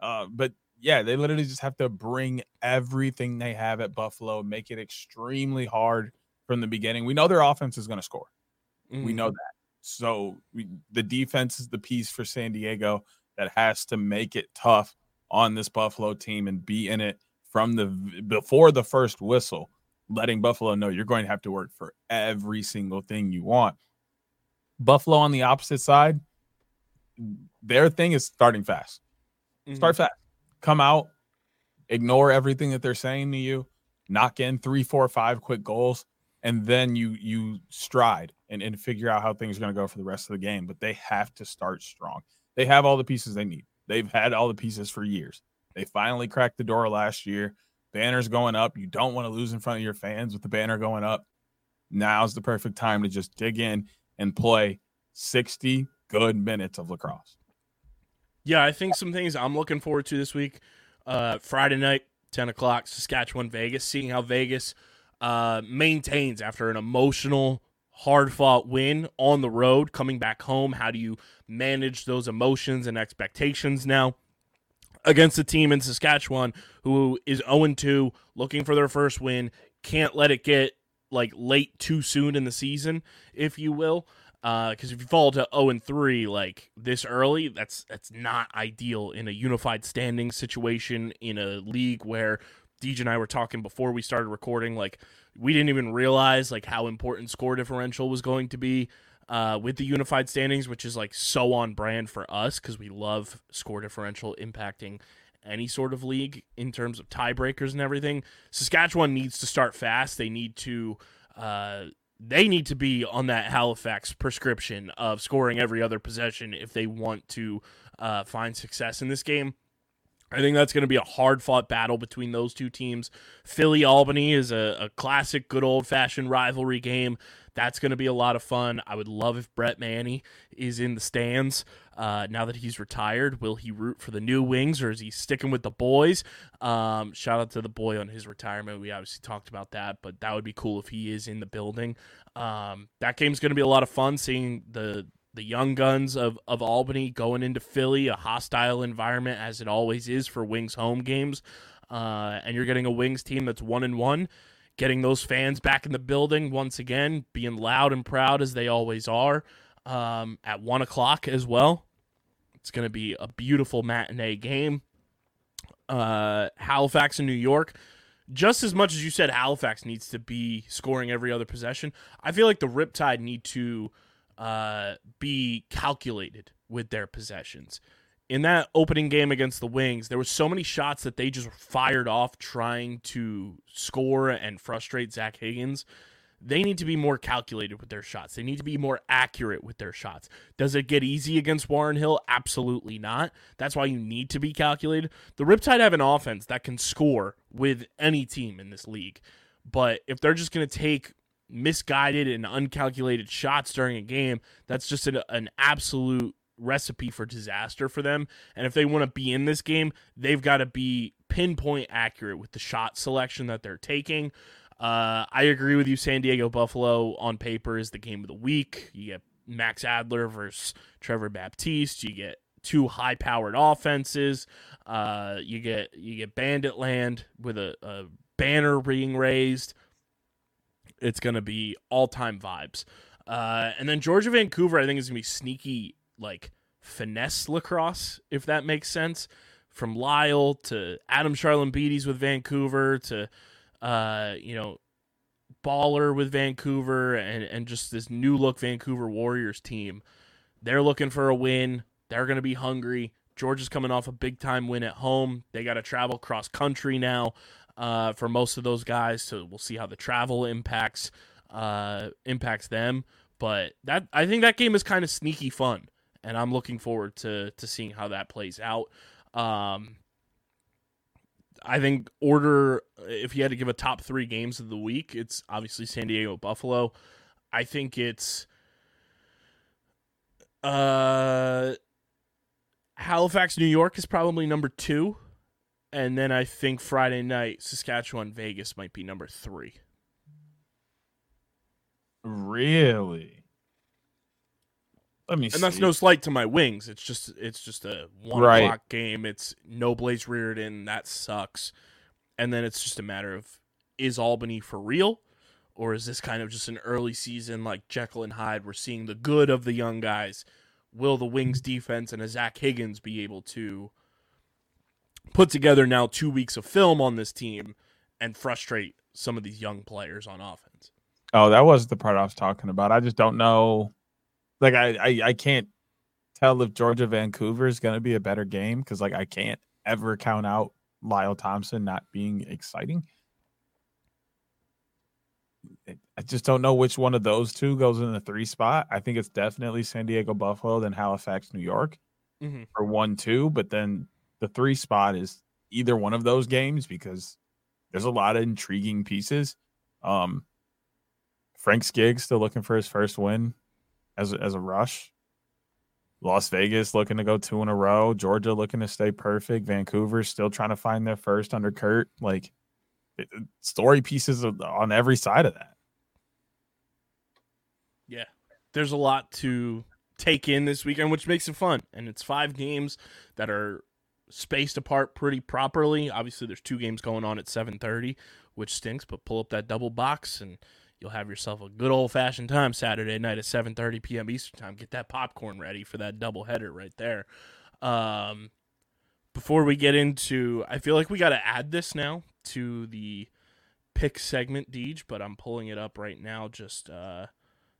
Uh, but yeah, they literally just have to bring everything they have at Buffalo, make it extremely hard from the beginning. We know their offense is going to score. Mm-hmm. We know mm. that. So we, the defense is the piece for San Diego that has to make it tough on this Buffalo team and be in it from the before the first whistle, letting Buffalo know you're going to have to work for every single thing you want. Buffalo on the opposite side, their thing is starting fast. Mm-hmm. Start fast. Come out, ignore everything that they're saying to you, knock in three, four, five quick goals, and then you you stride and, and figure out how things are going to go for the rest of the game. But they have to start strong. They have all the pieces they need. They've had all the pieces for years. They finally cracked the door last year. Banners going up. You don't want to lose in front of your fans with the banner going up. Now's the perfect time to just dig in and play 60 good minutes of lacrosse. Yeah, I think some things I'm looking forward to this week. Uh, Friday night, 10 o'clock, Saskatchewan, Vegas, seeing how Vegas – uh, maintains after an emotional, hard fought win on the road, coming back home. How do you manage those emotions and expectations now? Against a team in Saskatchewan who is 0 2, looking for their first win, can't let it get like late too soon in the season, if you will because uh, if you fall to 0 and 3 like this early, that's that's not ideal in a unified standing situation in a league where Deej and I were talking before we started recording. Like we didn't even realize like how important score differential was going to be uh, with the unified standings, which is like so on brand for us because we love score differential impacting any sort of league in terms of tiebreakers and everything. Saskatchewan needs to start fast. They need to. Uh, they need to be on that Halifax prescription of scoring every other possession if they want to uh, find success in this game. I think that's going to be a hard fought battle between those two teams. Philly Albany is a, a classic, good old fashioned rivalry game. That's going to be a lot of fun. I would love if Brett Manny is in the stands uh, now that he's retired. Will he root for the new Wings or is he sticking with the boys? Um, shout out to the boy on his retirement. We obviously talked about that, but that would be cool if he is in the building. Um, that game's going to be a lot of fun seeing the the young guns of, of Albany going into Philly, a hostile environment as it always is for Wings home games. Uh, and you're getting a Wings team that's one and one, getting those fans back in the building once again, being loud and proud as they always are um, at one o'clock as well. It's going to be a beautiful matinee game. Uh, Halifax and New York. Just as much as you said Halifax needs to be scoring every other possession, I feel like the Riptide need to uh, be calculated with their possessions. In that opening game against the Wings, there were so many shots that they just fired off trying to score and frustrate Zach Higgins. They need to be more calculated with their shots. They need to be more accurate with their shots. Does it get easy against Warren Hill? Absolutely not. That's why you need to be calculated. The Riptide have an offense that can score with any team in this league. But if they're just going to take misguided and uncalculated shots during a game, that's just an, an absolute recipe for disaster for them. And if they want to be in this game, they've got to be pinpoint accurate with the shot selection that they're taking. Uh, I agree with you. San Diego Buffalo on paper is the game of the week. You get Max Adler versus Trevor Baptiste. You get two high powered offenses. Uh, you get you get Bandit Land with a, a banner being raised. It's gonna be all time vibes. Uh, and then Georgia Vancouver, I think is gonna be sneaky like finesse lacrosse, if that makes sense. From Lyle to Adam Charalambides with Vancouver to uh, you know, baller with Vancouver and, and just this new look Vancouver Warriors team. They're looking for a win. They're going to be hungry. Georgia's coming off a big time win at home. They got to travel cross country now uh, for most of those guys. So we'll see how the travel impacts uh, impacts them. But that I think that game is kind of sneaky fun, and I'm looking forward to to seeing how that plays out. Um, I think order if you had to give a top three games of the week, it's obviously San Diego Buffalo. I think it's uh Halifax, New York is probably number two. And then I think Friday night, Saskatchewan, Vegas might be number three. Really? Let me And see. that's no slight to my wings. It's just it's just a one Right. o'clock game. It's no Blaze Riorden. That sucks. And then it's just a matter of is Albany for real? Or is this kind of just an early season like Jekyll and Hyde? We're seeing the good of the young guys. Will the Wings defense and a Zach Higgins be able to put together now two weeks of film on this team and frustrate some of these young players on offense? Oh, that was the part I was talking about. I just don't know. Like I, I, I can't tell if Georgia Vancouver is going to be a better game because like I can't ever count out Lyle Thompson not being exciting. I just don't know which one of those two goes in the three spot. I think it's definitely San Diego Buffalo, then Halifax, New York Mm-hmm. for one, two. But then the three spot is either one of those games because there's a lot of intriguing pieces. Um, Frank Skiggs still looking for his first win as a, as a rush. Las Vegas looking to go two in a row. Georgia looking to stay perfect. Vancouver still trying to find their first under Curt. Like it- story pieces on every side of that. Yeah. There's a lot to take in this weekend, which makes it fun. And it's five games that are spaced apart pretty properly. Obviously, there's two games going on at 7:30, which stinks, but pull up that double box and you'll have yourself a good old-fashioned time Saturday night at 7:30 p.m. Eastern Time. Get that popcorn ready for that double header right there. Um before we get into I feel like we got to add this now to the pick segment Deej, but I'm pulling it up right now just uh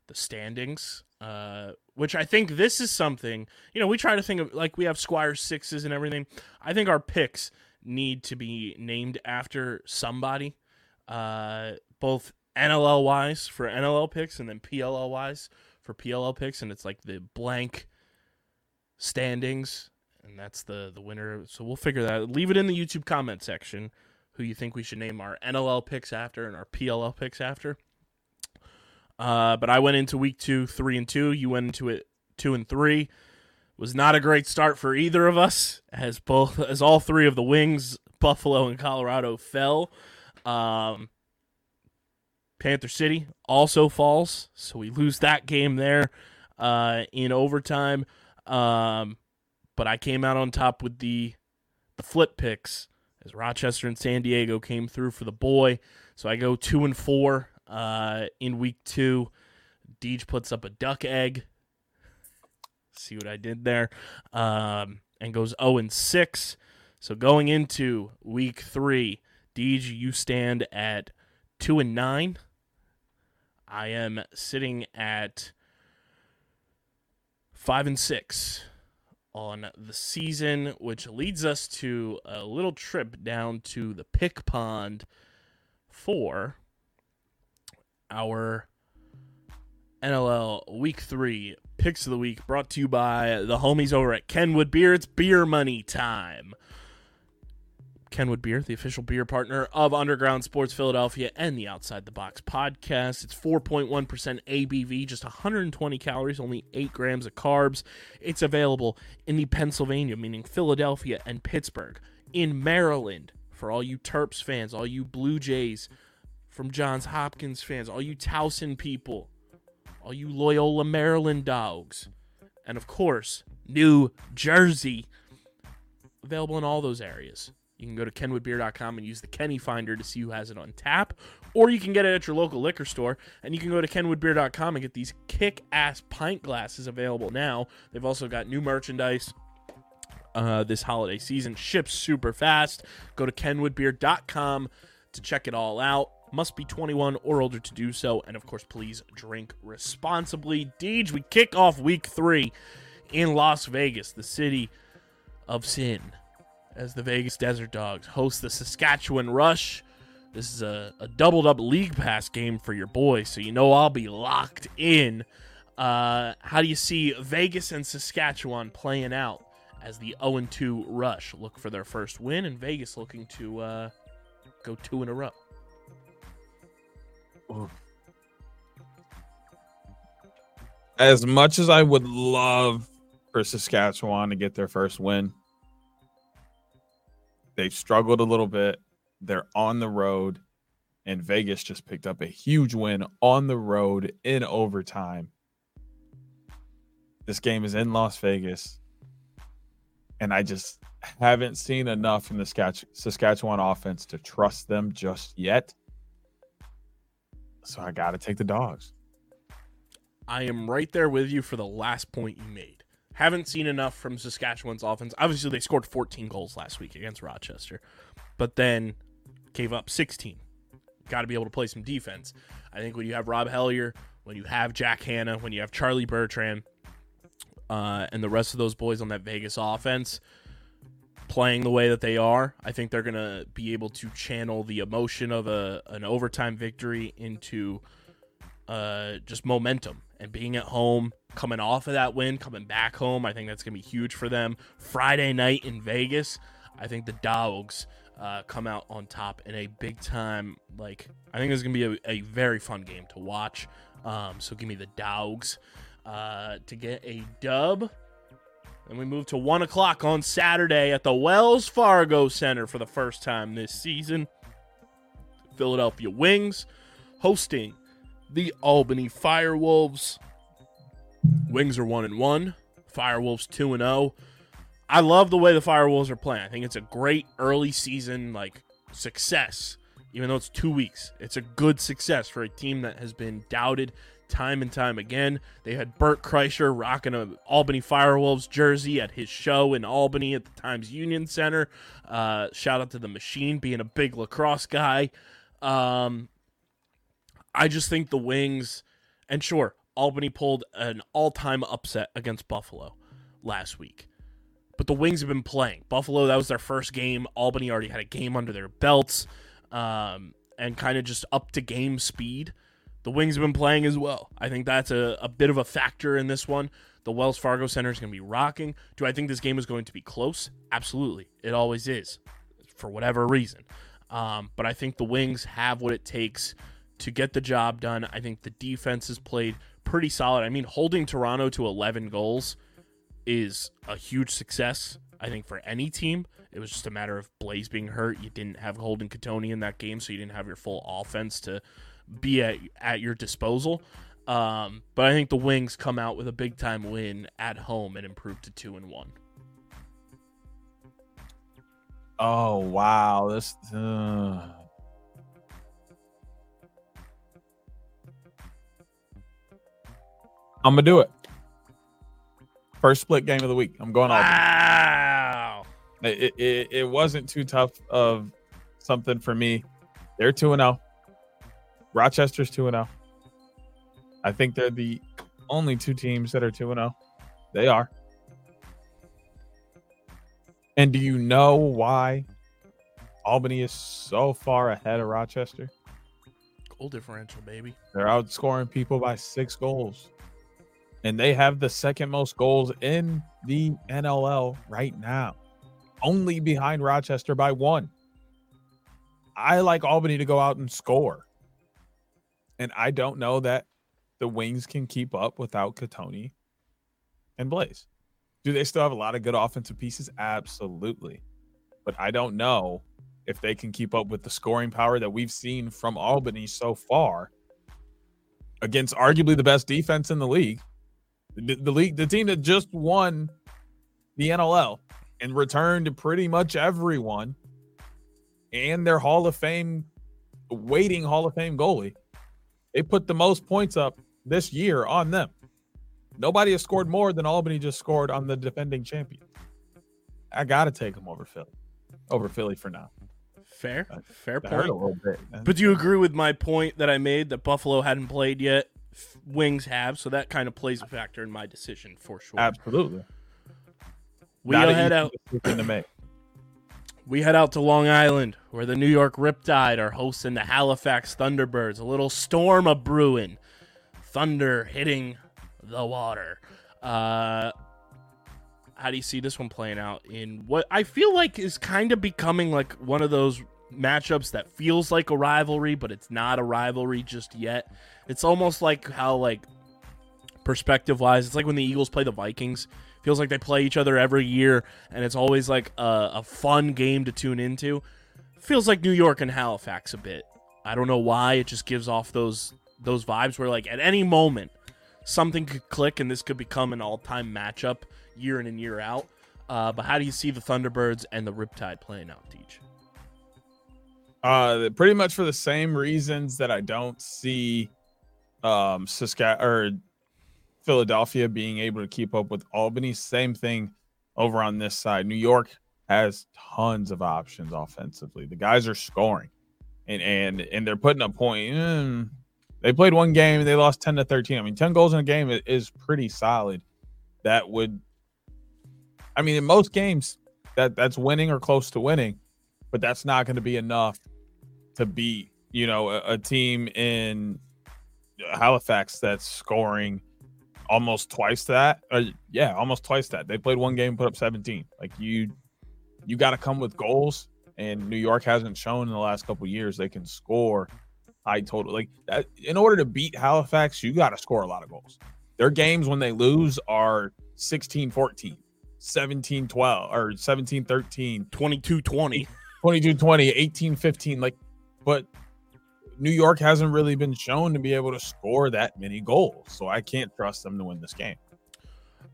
the standings, uh, which I think this is something, you know, we try to think of like we have Squire sixes and everything. I think our picks need to be named after somebody, uh, both NLL wise for NLL picks and then PLL wise for PLL picks. And it's like the blank standings, and that's the, the winner. So we'll figure that out. Leave it in the YouTube comment section who you think we should name our NLL picks after and our PLL picks after. Uh, but I went into week two, three and two. You went into it two and three. Was not a great start for either of us, as both as all three of the wings, Buffalo and Colorado, fell. Um, Panther City also falls, so we lose that game there uh, in overtime. Um, but I came out on top with the the flip picks as Rochester and San Diego came through for the boy. So I go two and four uh, in week two. Deej puts up a duck egg. See what I did there, um, and goes zero and six. So going into week three, Deej, you stand at two and nine. I am sitting at five and six on the season, which leads us to a little trip down to the pick pond for our NLL Week Three picks of the week, brought to you by the homies over at Kenwood Beer. It's beer money time. Kenwood Beer, the official beer partner of Underground Sports Philadelphia and the Outside the Box podcast. It's 4.1% ABV, just 120 calories, only 8 grams of carbs. It's available in the Pennsylvania, meaning Philadelphia and Pittsburgh, in Maryland, for all you Terps fans, all you Blue Jays from Johns Hopkins fans, all you Towson people, all you Loyola Maryland dogs, and of course, New Jersey. Available in all those areas. You can go to kenwoodbeer.com and use the Kenny Finder to see who has it on tap, or you can get it at your local liquor store. And you can go to kenwoodbeer.com and get these kick ass pint glasses available now. They've also got new merchandise uh, this holiday season. Ships super fast. Go to kenwoodbeer.com to check it all out. Must be 21 or older to do so. And of course, please drink responsibly. Deej, we kick off week three in Las Vegas, the city of sin as the Vegas Desert Dogs host the Saskatchewan Rush. This is a, a doubled up league pass game for your boys, so you know I'll be locked in. Uh, how do you see Vegas and Saskatchewan playing out as the 0 2 Rush look for their first win, and Vegas looking to uh, go two in a row? As much as I would love for Saskatchewan to get their first win, they've struggled a little bit. They're on the road, and Vegas just picked up a huge win on the road in overtime. This game is in Las Vegas, and I just haven't seen enough from the Saskatchewan offense to trust them just yet. So I got to take the dogs. I am right there with you for the last point you made. Haven't seen enough from Saskatchewan's offense. Obviously, they scored 14 goals last week against Rochester, but then gave up 16. Got to be able to play some defense. I think when you have Rob Hellyer, when you have Jack Hanna, when you have Charlie Bertrand, uh, and the rest of those boys on that Vegas offense playing the way that they are, I think they're going to be able to channel the emotion of a an overtime victory into uh, just momentum and being at home, coming off of that win, coming back home. I think that's going to be huge for them. Friday night in Vegas, I think the Dogs uh, come out on top in a big time. Like, I think it's going to be a, a, very fun game to watch. Um, so give me the Dogs uh, to get a dub. And we move to 1 o'clock on Saturday at the Wells Fargo Center for the first time this season. Philadelphia Wings hosting the Albany Firewolves. Wings are 1 and 1, Firewolves 2 and 0. I love the way the Firewolves are playing. I think it's a great early season like success. Even though it's 2 weeks, it's a good success for a team that has been doubted time and time again. They had Bert Kreischer rocking a Albany Firewolves jersey at his show in Albany at the Times Union Center. Uh, shout out to the Machine being a big lacrosse guy. Um, I just think the Wings, and sure, Albany pulled an all-time upset against Buffalo last week. But the Wings have been playing. Buffalo, that was their first game. Albany already had a game under their belts um, and kind of just up to game speed. The Wings have been playing as well. I think that's a, a bit of a factor in this one. The Wells Fargo Center is going to be rocking. Do I think this game is going to be close? Absolutely. It always is, for whatever reason. Um, but I think the Wings have what it takes to get the job done. I think the defense has played pretty solid. I mean, holding Toronto to 11 goals is a huge success, I think, for any team. It was just a matter of Blaze being hurt. You didn't have Holden Cattoni in that game, so you didn't have your full offense to be at, at your disposal. Um, but I think the Wings come out with a big time win at home and improve to two and one. Oh wow, this. Uh... I'm gonna do it. First split game of the week. I'm going all. Wow. It, it, it wasn't too tough of something for me. They're two and zero. Rochester's two and zero. I think they're the only two teams that are two and zero. They are. And do you know why Albany is so far ahead of Rochester? Goal differential, baby. They're outscoring people by six goals. And they have the second most goals in the NLL right now, only behind Rochester by one. I like Albany to go out and score. And I don't know that the Wings can keep up without Cattoni and Blaze. Do they still have a lot of good offensive pieces? Absolutely. But I don't know if they can keep up with the scoring power that we've seen from Albany so far against arguably the best defense in the league. The, the league, the team that just won the NLL and returned pretty much everyone and their Hall of Fame waiting Hall of Fame goalie. They put the most points up this year on them. Nobody has scored more than Albany just scored on the defending champion. I got to take them over Philly, over Philly for now. Fair, fair hurt a point. little bit. man. But do you agree with my point that I made that Buffalo hadn't played yet? Wings have, so that kind of plays a factor in my decision for sure. absolutely, we head out. to make. We head out to Long Island, where the New York Riptide are hosting the Halifax Thunderbirds. A little storm a brewing, thunder hitting the water. Uh, how do you see this one playing out in what I feel like is kind of becoming like one of those matchups that feels like a rivalry, but it's not a rivalry just yet. It's almost like how like perspective wise, it's like when the Eagles play the Vikings. Feels like they play each other every year, and it's always like a, a fun game to tune into. Feels like New York and Halifax a bit. I don't know why. It just gives off those those vibes where like at any moment something could click and this could become an all time matchup year in and year out. Uh, but how do you see the Thunderbirds and the Riptide playing out, Teach? Uh, pretty much for the same reasons that I don't see um or Philadelphia being able to keep up with Albany. Same thing over on this side. New York has tons of options offensively. The guys are scoring, and and and they're putting a point. Mm, they played one game they lost ten to thirteen. I mean, ten goals in a game is pretty solid. That would, I mean, in most games, that that's winning or close to winning, but that's not going to be enough to beat you know a, a team in Halifax that's scoring almost twice that. Uh, yeah, almost twice that. They played one game, put up 17. Like you, you got to come with goals, and New York hasn't shown in the last couple years they can score high total. Like that, in order to beat Halifax, you got to score a lot of goals. Their games when they lose are 16 14, 17 12, or 17 13, 22 20. 22 20, 18 15. Like, but New York hasn't really been shown to be able to score that many goals. So I can't trust them to win this game.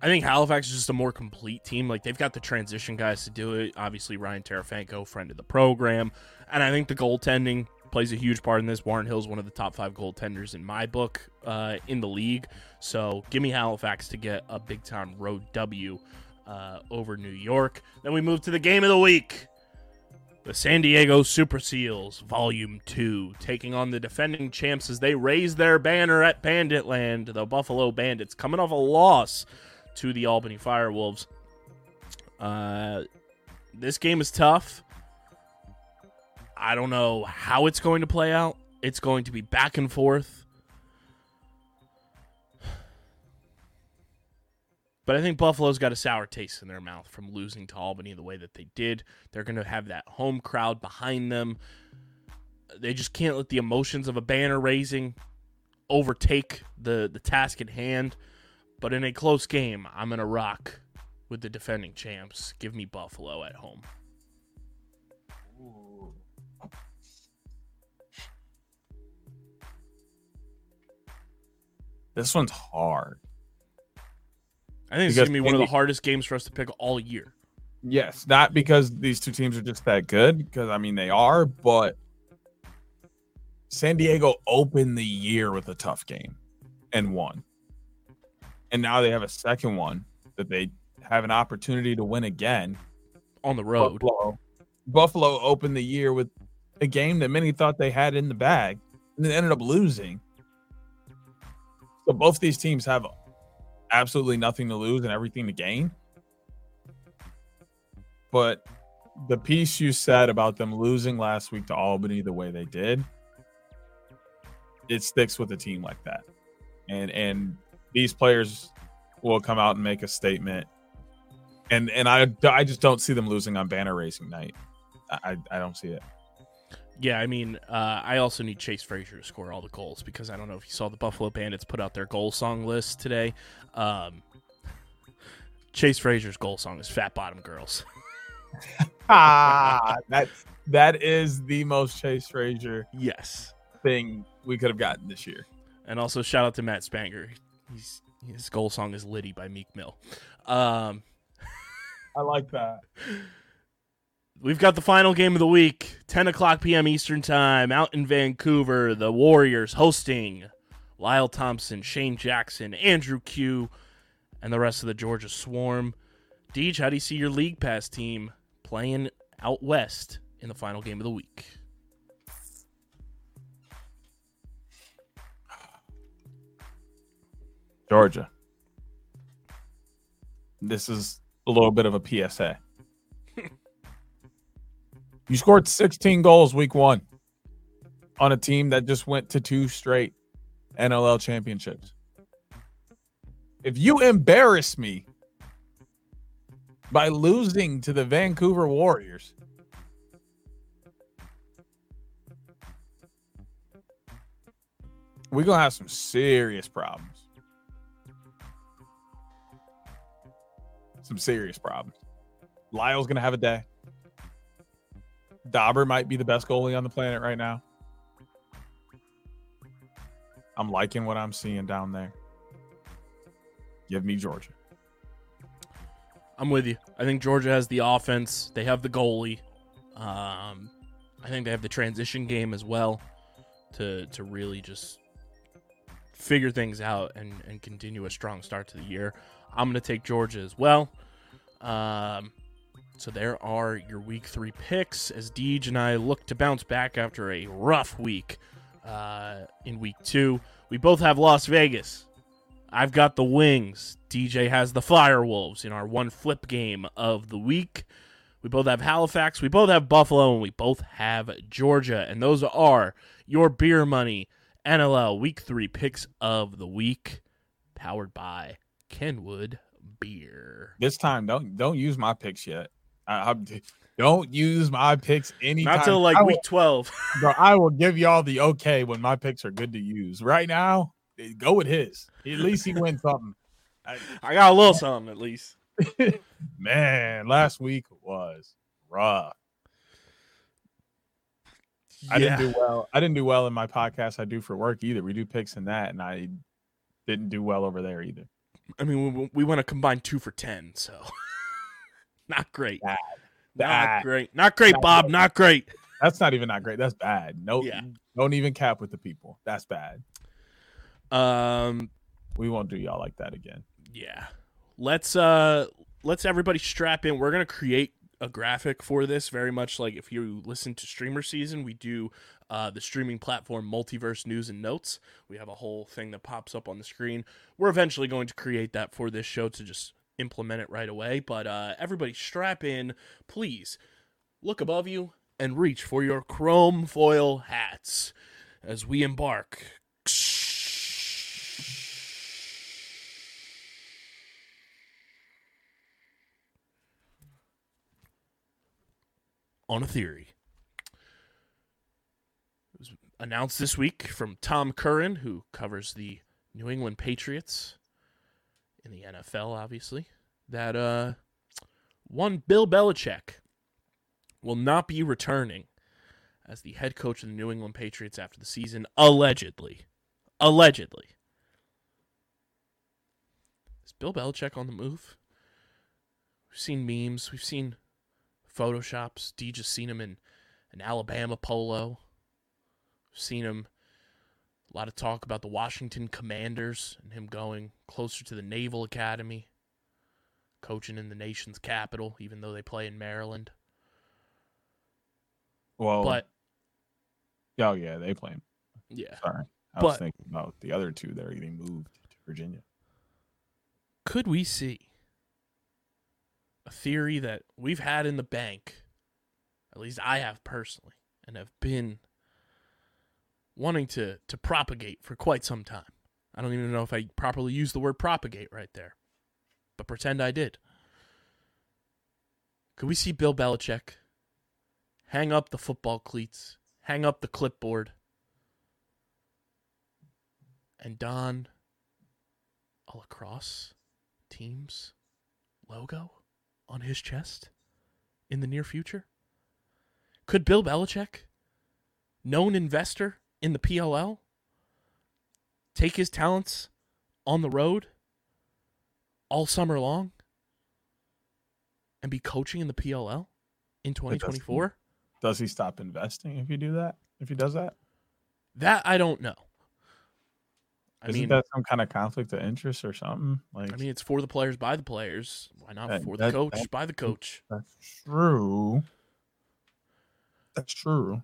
I think Halifax is just a more complete team. Like they've got the transition guys to do it. Obviously, Ryan Terefenko, friend of the program, and I think the goaltending plays a huge part in this. Warren Hill's is one of the top five goaltenders in my book uh, in the league. So give me Halifax to get a big time road W uh, over New York. Then we move to the game of the week. The San Diego Super Seals, Volume 2, taking on the defending champs as they raise their banner at Banditland, the Buffalo Bandits, coming off a loss to the Albany Firewolves. Uh, this game is tough. I don't know how it's going to play out. It's going to be back and forth. But I think Buffalo's got a sour taste in their mouth from losing to Albany the way that they did. They're going to have that home crowd behind them. They just can't let the emotions of a banner raising overtake the, the task at hand. But in a close game, I'm going to rock with the defending champs. Give me Buffalo at home. This one's hard. I think it's going to be one of the hardest games for us to pick all year. Yes, not because these two teams are just that good, because I mean they are, but San Diego opened the year with a tough game and won. And now they have a second one that they have an opportunity to win again. On the road. Buffalo, Buffalo opened the year with a game that many thought they had in the bag and then ended up losing. So both these teams have absolutely nothing to lose and everything to gain. But the piece you said about them losing last week to Albany the way they did, it sticks with a team like that. And and these players will come out and make a statement. And and I I just don't see them losing on banner racing night. I I don't see it. Yeah, I mean, uh, I also need Chase Fraser to score all the goals because I don't know if you saw the Buffalo Bandits put out their goal song list today. Um, Chase Fraser's goal song is "Fat Bottom Girls." ah, that that is the most Chase Fraser yes, thing we could have gotten this year. and also shout out to Matt Spanger. He's his goal song is "Liddy" by Meek Mill. Um, I like that. We've got the final game of the week, 10 o'clock p.m. Eastern Time, out in Vancouver. The Warriors hosting Lyle Thompson, Shane Jackson, Andrew Kew, and the rest of the Georgia Swarm. Deej, how do you see your League Pass team playing out west in the final game of the week? Georgia. This is a little bit of a PSA. you scored 16 goals week one on a team that just went to two straight NLL championships. If you embarrass me by losing to the Vancouver Warriors, we're going to have some serious problems. Some serious problems. Lyle's gonna have a day. Dauber might be the best goalie on the planet right now. I'm liking what I'm seeing down there. Give me Georgia. I'm with you. I think Georgia has the offense. They have the goalie. Um, I think they have the transition game as well to to really just figure things out and, and continue a strong start to the year. I'm going to take Georgia as well. Um, so there are your week three picks as Deej and I look to bounce back after a rough week uh, in week two. We both have Las Vegas. I've got the Wings. DJ has the Firewolves in our one flip game of the week. We both have Halifax. We both have Buffalo, and we both have Georgia. And those are your beer money NLL week three picks of the week, powered by Kenwood Beer. This time, don't don't use my picks yet. I, I- don't use my picks anytime. Not till like will- week 12. bro, I will give y'all the okay when my picks are good to use. Right now, eh, go with his. At least he wins something. I- I got a little something at least. man, last week was rough. I didn't do well. I didn't do well in my podcast I do for work either. We do picks in that, and I didn't do well over there either. I mean, we, we want to combine two for 10, so not great. Bad. Not great. Not great, Not Bob. great. Not great. That's not even not great. That's bad. No, Yeah. don't even cap with the people. That's bad. Um, We won't do y'all like that again. yeah. Let's uh let's everybody strap in. We're gonna create a graphic for this, very much like if you listen to streamer season, we do uh, the streaming platform Multiverse News and Notes. We have a whole thing that pops up on the screen. We're eventually going to create that for this show to just implement it right away. But uh, everybody strap in, please. Look above you and reach for your chrome foil hats as we embark. On a theory. Announced this week from Tom Curran, who covers the New England Patriots in the NFL, obviously, that uh, one Bill Belichick will not be returning as the head coach of the New England Patriots after the season, allegedly. Allegedly. Is Bill Belichick on the move? We've seen memes. We've seen photoshops. D just seen him in an Alabama polo. Seen him. A lot of talk about the Washington Commanders and him going closer to the Naval Academy, coaching in the nation's capital, even though they play in Maryland. Well, But oh yeah, they play him. yeah, Sorry, I was thinking about the other two that are getting moved to Virginia. could we see a theory that we've had in the bank, at least I have personally, and have been wanting to to propagate for quite some time. I don't even know if I properly used the word propagate right there, but pretend I did. Could we see Bill Belichick hang up the football cleats, hang up the clipboard, and don a lacrosse team's logo on his chest in the near future? Could Bill Belichick, known investor in the PLL, take his talents on the road all summer long and be coaching in the PLL in 2024? Does he stop investing if you do that? If he does that? That I don't know. I Isn't mean, that some kind of conflict of interest or something? Like I mean, it's for the players by the players. Why not That- for the that- coach that- by the coach? that's true. That's true.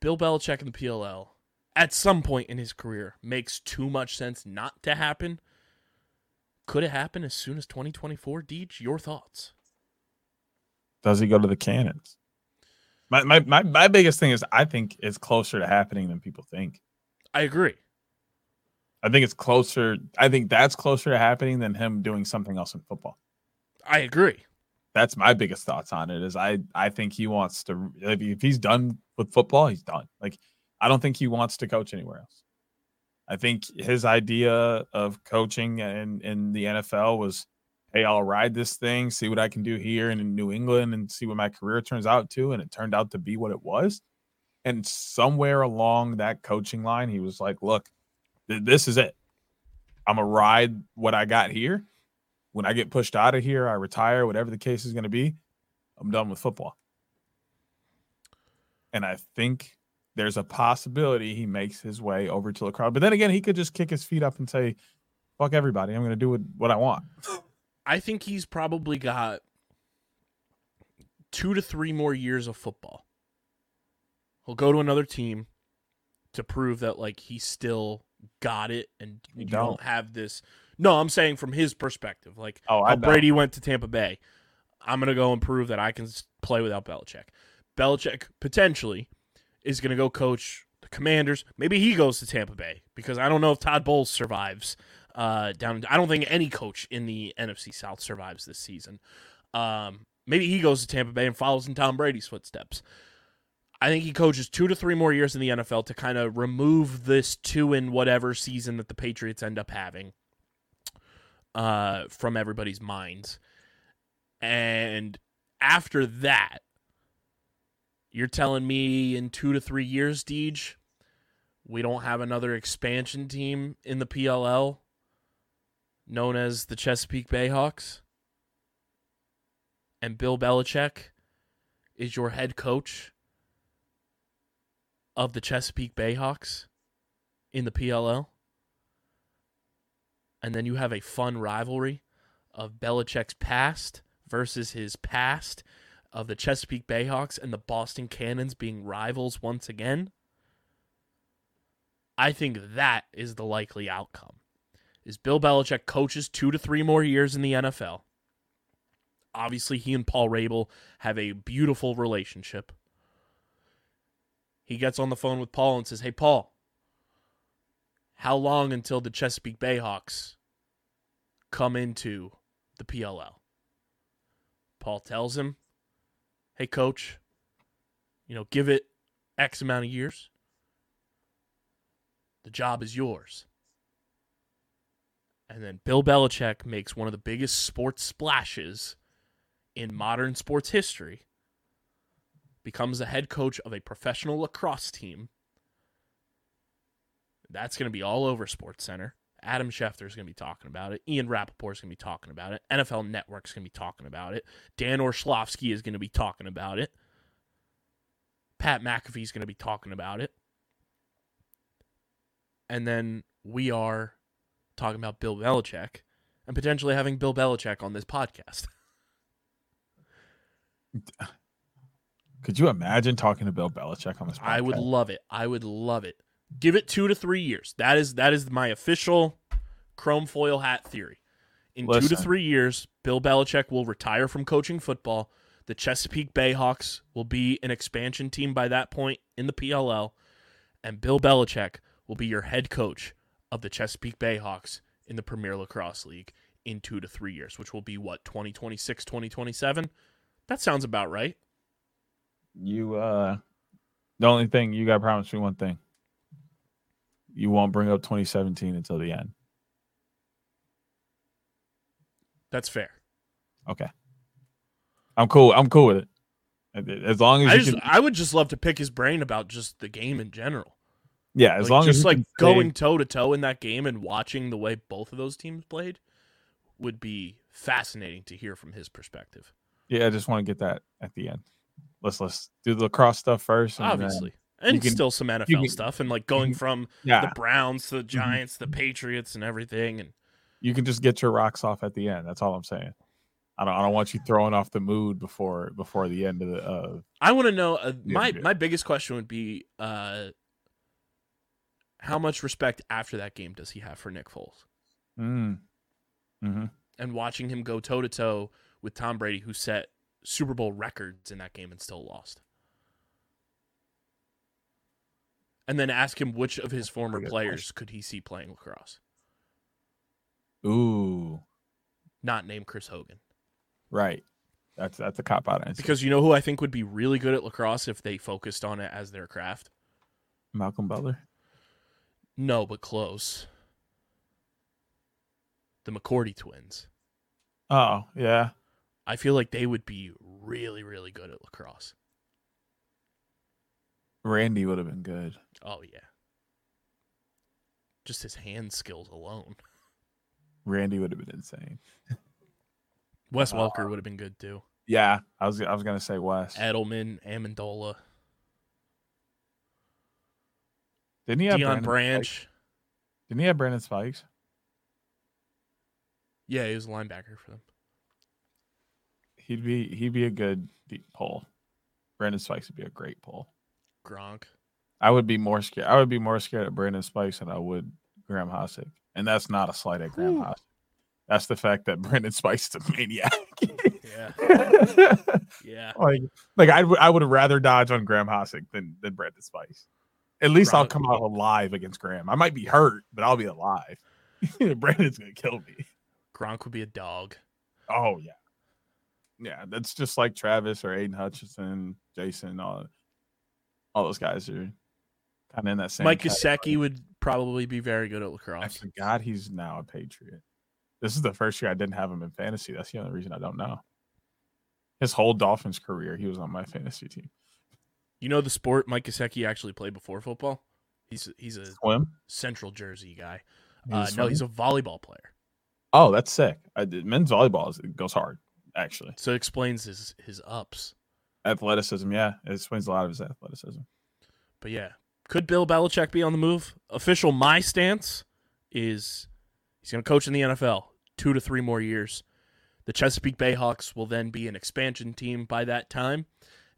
Bill Belichick in the PLL at some point in his career makes too much sense not to happen. Could it happen as soon as 2024? Deej, your thoughts? Does he go to the cannons? My, my my my biggest thing is I think it's closer to happening than people think. I agree. I think it's closer. I think that's closer to happening than him doing something else in football. I agree. That's my biggest thoughts on it. Is I I think he wants to. If if he's done with football, he's done. Like I don't think he wants to coach anywhere else. I think his idea of coaching in in the NFL was, hey, I'll ride this thing, see what I can do here and in New England, and see what my career turns out to. And it turned out to be what it was. And somewhere along that coaching line, he was like, look, th- this is it. I'm gonna ride what I got here. When I get pushed out of here, I retire, whatever the case is going to be. I'm done with football. And I think there's a possibility he makes his way over to lacrosse. But then again, he could just kick his feet up and say, "Fuck everybody! I'm going to do what, what I want." I think he's probably got two to three more years of football. He'll go to another team to prove that like he still got it and you don't. don't have this. No, I'm saying from his perspective, like Oh, I. Brady went to Tampa Bay. I'm gonna go and prove that I can play without Belichick. Belichick potentially is gonna go coach the Commanders. Maybe he goes to Tampa Bay because I don't know if Todd Bowles survives. Uh, down. I don't think any coach in the NFC South survives this season. Um, maybe he goes to Tampa Bay and follows in Tom Brady's footsteps. I think he coaches two to three more years in the NFL to kind of remove this two in whatever season that the Patriots end up having uh, from everybody's minds. And after that, you're telling me in two to three years, Deej, we don't have another expansion team in the PLL known as the Chesapeake Bayhawks? And Bill Belichick is your head coach of the Chesapeake Bayhawks in the PLL? And then you have a fun rivalry of Belichick's past versus his past of the Chesapeake Bayhawks and the Boston Cannons being rivals once again. I think that is the likely outcome. Is Bill Belichick coaches 2 to 3 more years in the NFL. Obviously, he and Paul Rabil have a beautiful relationship. He gets on the phone with Paul and says, "Hey Paul, how long until the Chesapeake Bayhawks come into the PLL?" Paul tells him, "Hey coach, you know, give it X amount of years. The job is yours." And then Bill Belichick makes one of the biggest sports splashes in modern sports history, becomes the head coach of a professional lacrosse team. That's going to be all over Sports Center. Adam Schefter is going to be talking about it. Ian Rapoport is going to be talking about it. NFL Network is going to be talking about it. Dan Orlovsky is going to be talking about it. Pat McAfee is going to be talking about it. And then we are talking about Bill Belichick and potentially having Bill Belichick on this podcast. Could you imagine talking to Bill Belichick on this? Podcast? I would love it. I would love it. Give it two to three years. That is that is my official chrome foil hat theory. In two to three years, Bill Belichick will retire from coaching football. The Chesapeake Bayhawks will be an expansion team by that point in the PLL, and Bill Belichick will be your head coach of the Chesapeake Bayhawks in the Premier Lacrosse League in two to three years, which will be what, 2026, 2027? That sounds about right. You uh the only thing you gotta promise me one thing. You won't bring up 2017 until the end. That's fair. Okay. I'm cool. I'm cool with it. As long as I you just can, I would just love to pick his brain about just the game in general. yeah, as Like, long just as like going toe to toe in that game and watching the way both of those teams played would be fascinating to hear from his perspective. Yeah, I just want to get that at the end. Let's let's do the lacrosse stuff first. and then- Obviously. And can- still some NFL can- stuff and like going from yeah, the Browns to the Giants, the Patriots and everything and you can just get your rocks off at the end. That's all I'm saying. I don't I don't want you throwing off the mood before before the end of the uh I want to know uh, my my biggest question would be uh how much respect after that game does he have for Nick Foles? mm, hmm And watching him go toe to toe with Tom Brady who set Super Bowl records in that game and still lost. And then ask him which of his former players could he see playing lacrosse? Ooh, Not name Chris Hogan. right. That's that's a cop out answer. Because you know who I think would be really good at lacrosse if they focused on it as their craft? Malcolm Butler. No, but close. The McCourty twins. Oh yeah, I feel like they would be really, really good at lacrosse. Randy would have been good. Oh yeah. Just his hand skills alone. Randy would have been insane. Wes Uh, Welker would have been good too. Yeah, I was I was gonna say Wes. Edelman, Amendola, Didn't he have Deion Brandon Spikes? Branch. Didn't he have Brandon Spikes? Yeah, he was a linebacker for them. He'd be he'd be a good deep pull. Brandon Spikes would be a great pull. Gronk. I would be more scared. I would be more scared of Brandon Spikes than I would Graham Hossick. And that's not a slight at Graham Whew. Hossick. That's the fact that Brandon Spikes is a maniac. Yeah. Yeah. like, like I would I would rather dodge on Graham Hossick than than Brandon Spikes. At least I'll come out alive against Graham. I might be hurt, but I'll be alive. Brandon's gonna kill me. Gronk would be a dog. Oh yeah, yeah. That's just like Travis or Aiden Hutchinson, Jason. All, all those guys are kind of in that same. Mike. Gesicki would probably be very good at lacrosse. I forgot he's now a Patriot. This is the first year I didn't have him in fantasy. That's the only reason I don't know. His whole Dolphins career, he was on my fantasy team. You know the sport Mike Gesicki actually played before football? He's he's a Swim. Central Jersey guy. He Uh, no, he's a volleyball player. Oh, that's sick. I did, men's volleyball is, it goes hard. Actually, So it explains his his ups. Athleticism. Yeah, it explains a lot of his athleticism. But yeah, could Bill Belichick be on the move? Official my stance is he's going to coach in the NFL two to three more years. The Chesapeake Bayhawks will then be an expansion team by that time,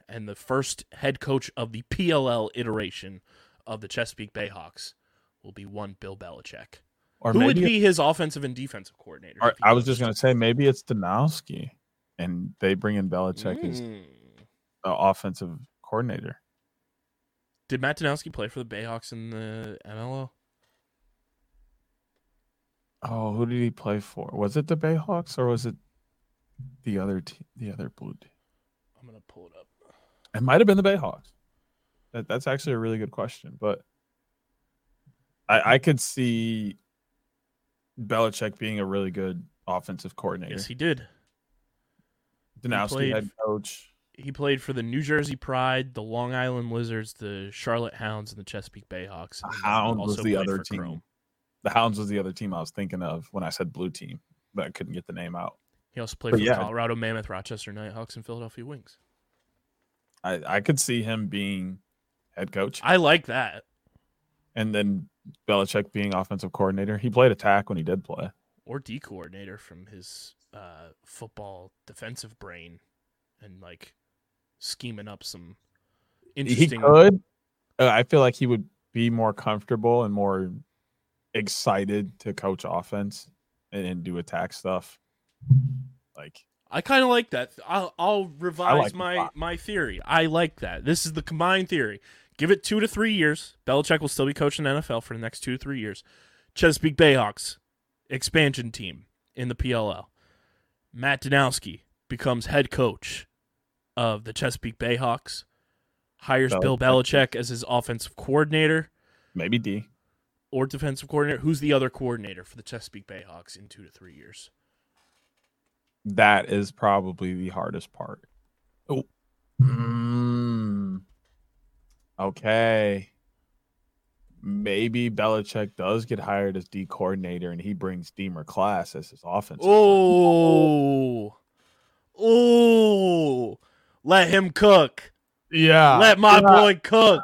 and the first head coach of the PLL iteration of the Chesapeake Bayhawks will be one Bill Belichick. Or Who would be his offensive and defensive coordinator? Or if he I was just gonna say maybe it's Danowski, and they bring in Belichick as hmm. Offensive coordinator. Did Matt Danowski play for the Bayhawks in the MLO? Oh, who did he play for? Was it the Bayhawks or was it the other team? The other blue team? I'm gonna pull it up. It might have been the Bayhawks. That, that's actually a really good question, but I, I could see Belichick being a really good offensive coordinator. Yes, he did. Danowski played- head coach. He played for the New Jersey Pride, the Long Island Lizards, the Charlotte Hounds, and the Chesapeake Bayhawks. The Hounds was the other team. Chrome. The Hounds was the other team I was thinking of when I said blue team, but I couldn't get the name out. He also played But for yeah. the Colorado Mammoth, Rochester Knighthawks, and Philadelphia Wings. I, I could see him being head coach I like that. and then Belichick being offensive coordinator. He played attack when he did play. Or D coordinator from his uh, football defensive brain and like scheming up some interesting. He could. Uh, I feel like he would be more comfortable and more excited to coach offense and, and do attack stuff. Like I kind of like that. I'll, I'll revise like my my theory. I like that. This is the combined theory. Give it two to three years. Belichick will still be coaching the NFL for the next two to three years. Chesapeake Bayhawks, expansion team in the PLL. Matt Danowski becomes head coach of the Chesapeake Bayhawks. Hires Bill Belichick. Belichick as his offensive coordinator maybe D. or defensive coordinator. Who's the other coordinator for the Chesapeake Bayhawks in two to three years? That is probably the hardest part. Oh. Mm. Okay. Maybe Belichick does get hired as D coordinator and he brings Deemer Class as his offense. Oh, oh, let him cook. yeah. let my Yeah. boy cook.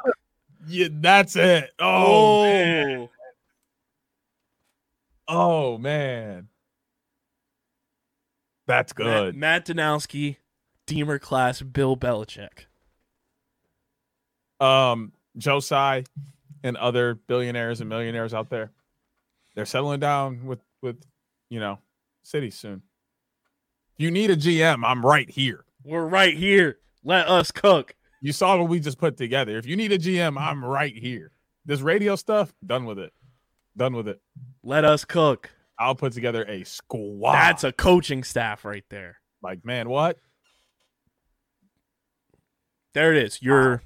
Yeah, that's it. Oh, man. Oh, Oh man. That's good. Matt, Matt Danowski, Deemer class, Bill Belichick. um Joe Tsai and other billionaires and millionaires out there. They're settling down with with you know cities soon. If you need a GM, I'm right here. We're right here. Let us cook. You saw what we just put together. If you need a GM, I'm right here. This radio stuff, done with it. Done with it. Let us cook. I'll put together a squad. That's a coaching staff right there. like, man, what? There it is. You're.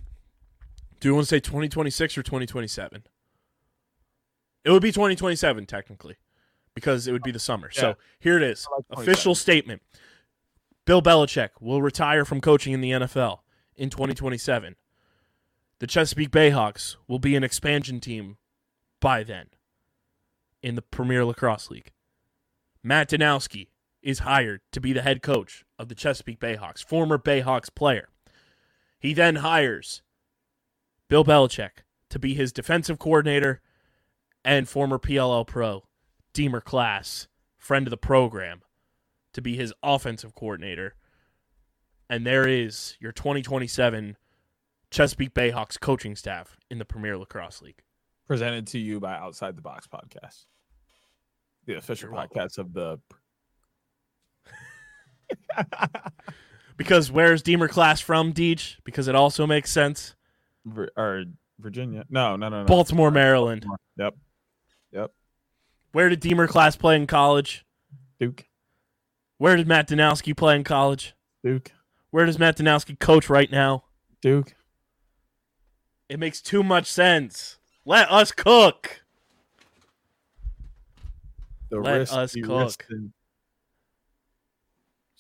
Do you want to say 2026 or 2027? It would be 2027 technically, because it would be the summer. Yeah. So here it is. Like Official statement. Bill Belichick will retire from coaching in the NFL in 2027. The Chesapeake Bayhawks will be an expansion team by then in the Premier Lacrosse League. Matt Danowski is hired to be the head coach of the Chesapeake Bayhawks, former Bayhawks player. He then hires Bill Belichick to be his defensive coordinator and former PLL pro, Deemer Class, friend of the program, to be his offensive coordinator. And there is your 2027 Chesapeake Bayhawks coaching staff in the Premier Lacrosse League. Presented to you by Outside the Box Podcast. The official You're welcome. podcast of the Because where's Deemer Class from, Deej? Because it also makes sense. Vir- or Virginia. No, no, no, no. Baltimore, Maryland. Yep. Yep. Where did Deemer Class play in college? Duke. Where did Matt Danowski play in college? Duke. Where does Matt Danowski coach right now? Duke. It makes too much sense. Let us cook. The Let us cook.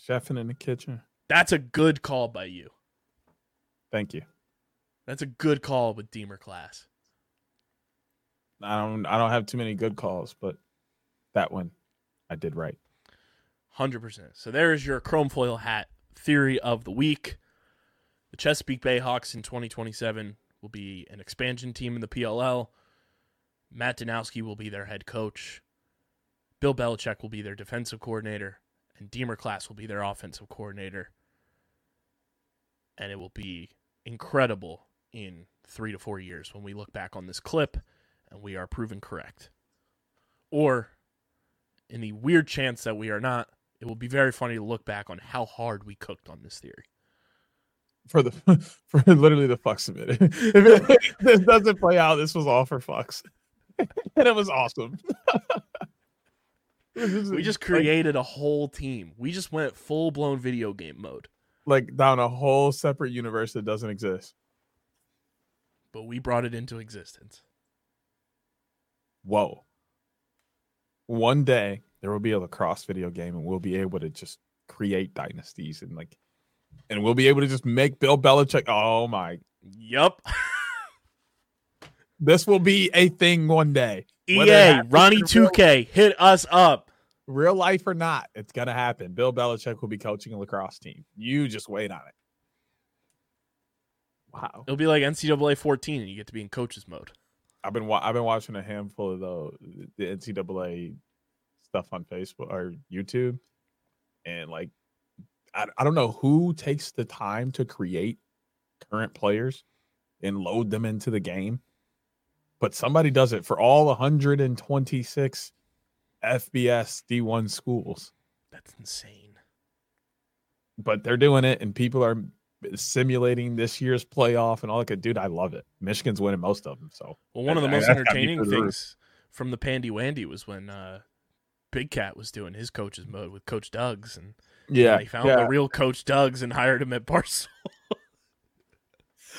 Chefing in the kitchen. That's a good call by you. Thank you. That's a good call with Deemer Class. I don't I don't have too many good calls, but that one I did right. 100%. So there is your chrome foil hat theory of the week. The Chesapeake Bayhawks in 2027 will be an expansion team in the PLL. Matt Danowski will be their head coach. Bill Belichick will be their defensive coordinator. And Deemer Class will be their offensive coordinator. And it will be incredible in three to four years when we look back on this clip and we are proven correct. Or, in the weird chance that we are not, it will be very funny to look back on how hard we cooked on this theory. For the for literally the fucks of it. if it, this doesn't play out, this was all for fucks. and it was awesome. We just created a whole team. We just went full blown video game mode, like down a whole separate universe that doesn't exist. but we brought it into existence. Whoa. One day there will be a lacrosse video game and we'll be able to just create dynasties and like and we'll be able to just make Bill Belichick. Oh my Yup. this will be a thing one day. EA, Ronnie 2K, hit us up. Real life or not, it's gonna happen. Bill Belichick will be coaching a lacrosse team. You just wait on it. Wow. It'll be like NCAA 14 and you get to be in coaches mode. I've been wa- I've been watching a handful of the the NCAA stuff on Facebook or YouTube, and like I, I don't know who takes the time to create current players and load them into the game, but somebody does it for all 126 FBS D1 schools. That's insane. But they're doing it, and people are simulating this year's playoff and all that. Good dude, I love it. Michigan's winning most of them. So Well, one of the I- most be entertaining through the roof. things from the Pandy Wandy was when uh, Big Cat was doing his coach's mode with Coach Doug's, and yeah, he found yeah, the real Coach Doug's and hired him at Barcelona.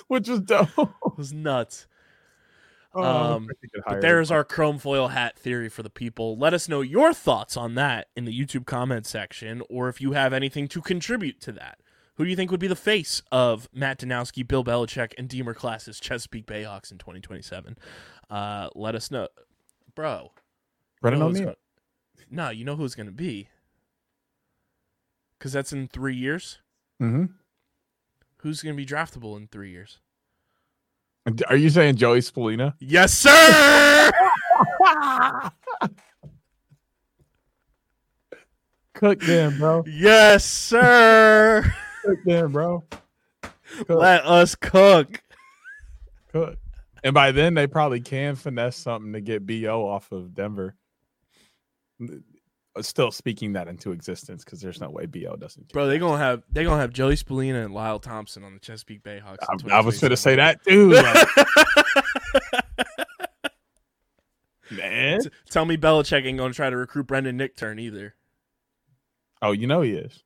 which was dope. it was nuts. Oh, Um, I think it But there's him. our chrome foil hat theory for the people. Let us know your thoughts on that in the YouTube comment section, or if you have anything to contribute to that. Who do you think would be the face of Matt Danowski, Bill Belichick, and Deemer Class's Chesapeake Bayhawks in 2027? Uh, let us know, bro. Brennan know who's No, you know who it's going to be. Because that's in three years. Mm-hmm. Who's going to be draftable in three years? Are you saying Joey Spallina? Yes, sir. Cook them, bro. yes, sir. Cook them, bro. Cook, Let us cook. cook. And by then, they probably can finesse something to get Bo off of Denver. Uh, Still speaking that into existence because there's no way Bo doesn't. Bro, they gonna have they gonna have Joey Spallina and Lyle Thompson on the Chesapeake Bayhawks. in I, I was to say that too. like, man. T- Tell me Belichick ain't gonna try to recruit Brendan Nichtern either. Oh, you know he is.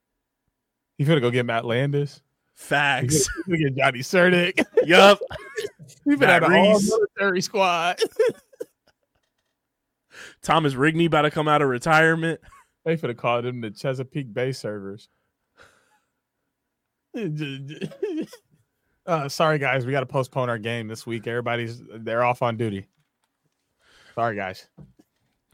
He's gonna go get Matt Landis. He's Facts. gonna get Johnny Cerdick. yup. We've been at a all military squad. Thomas Rigney about to come out of retirement. They could have called him the Chesapeake Bay servers. uh, sorry, guys, we got to postpone our game this week. Everybody's they're off on duty. Sorry, guys.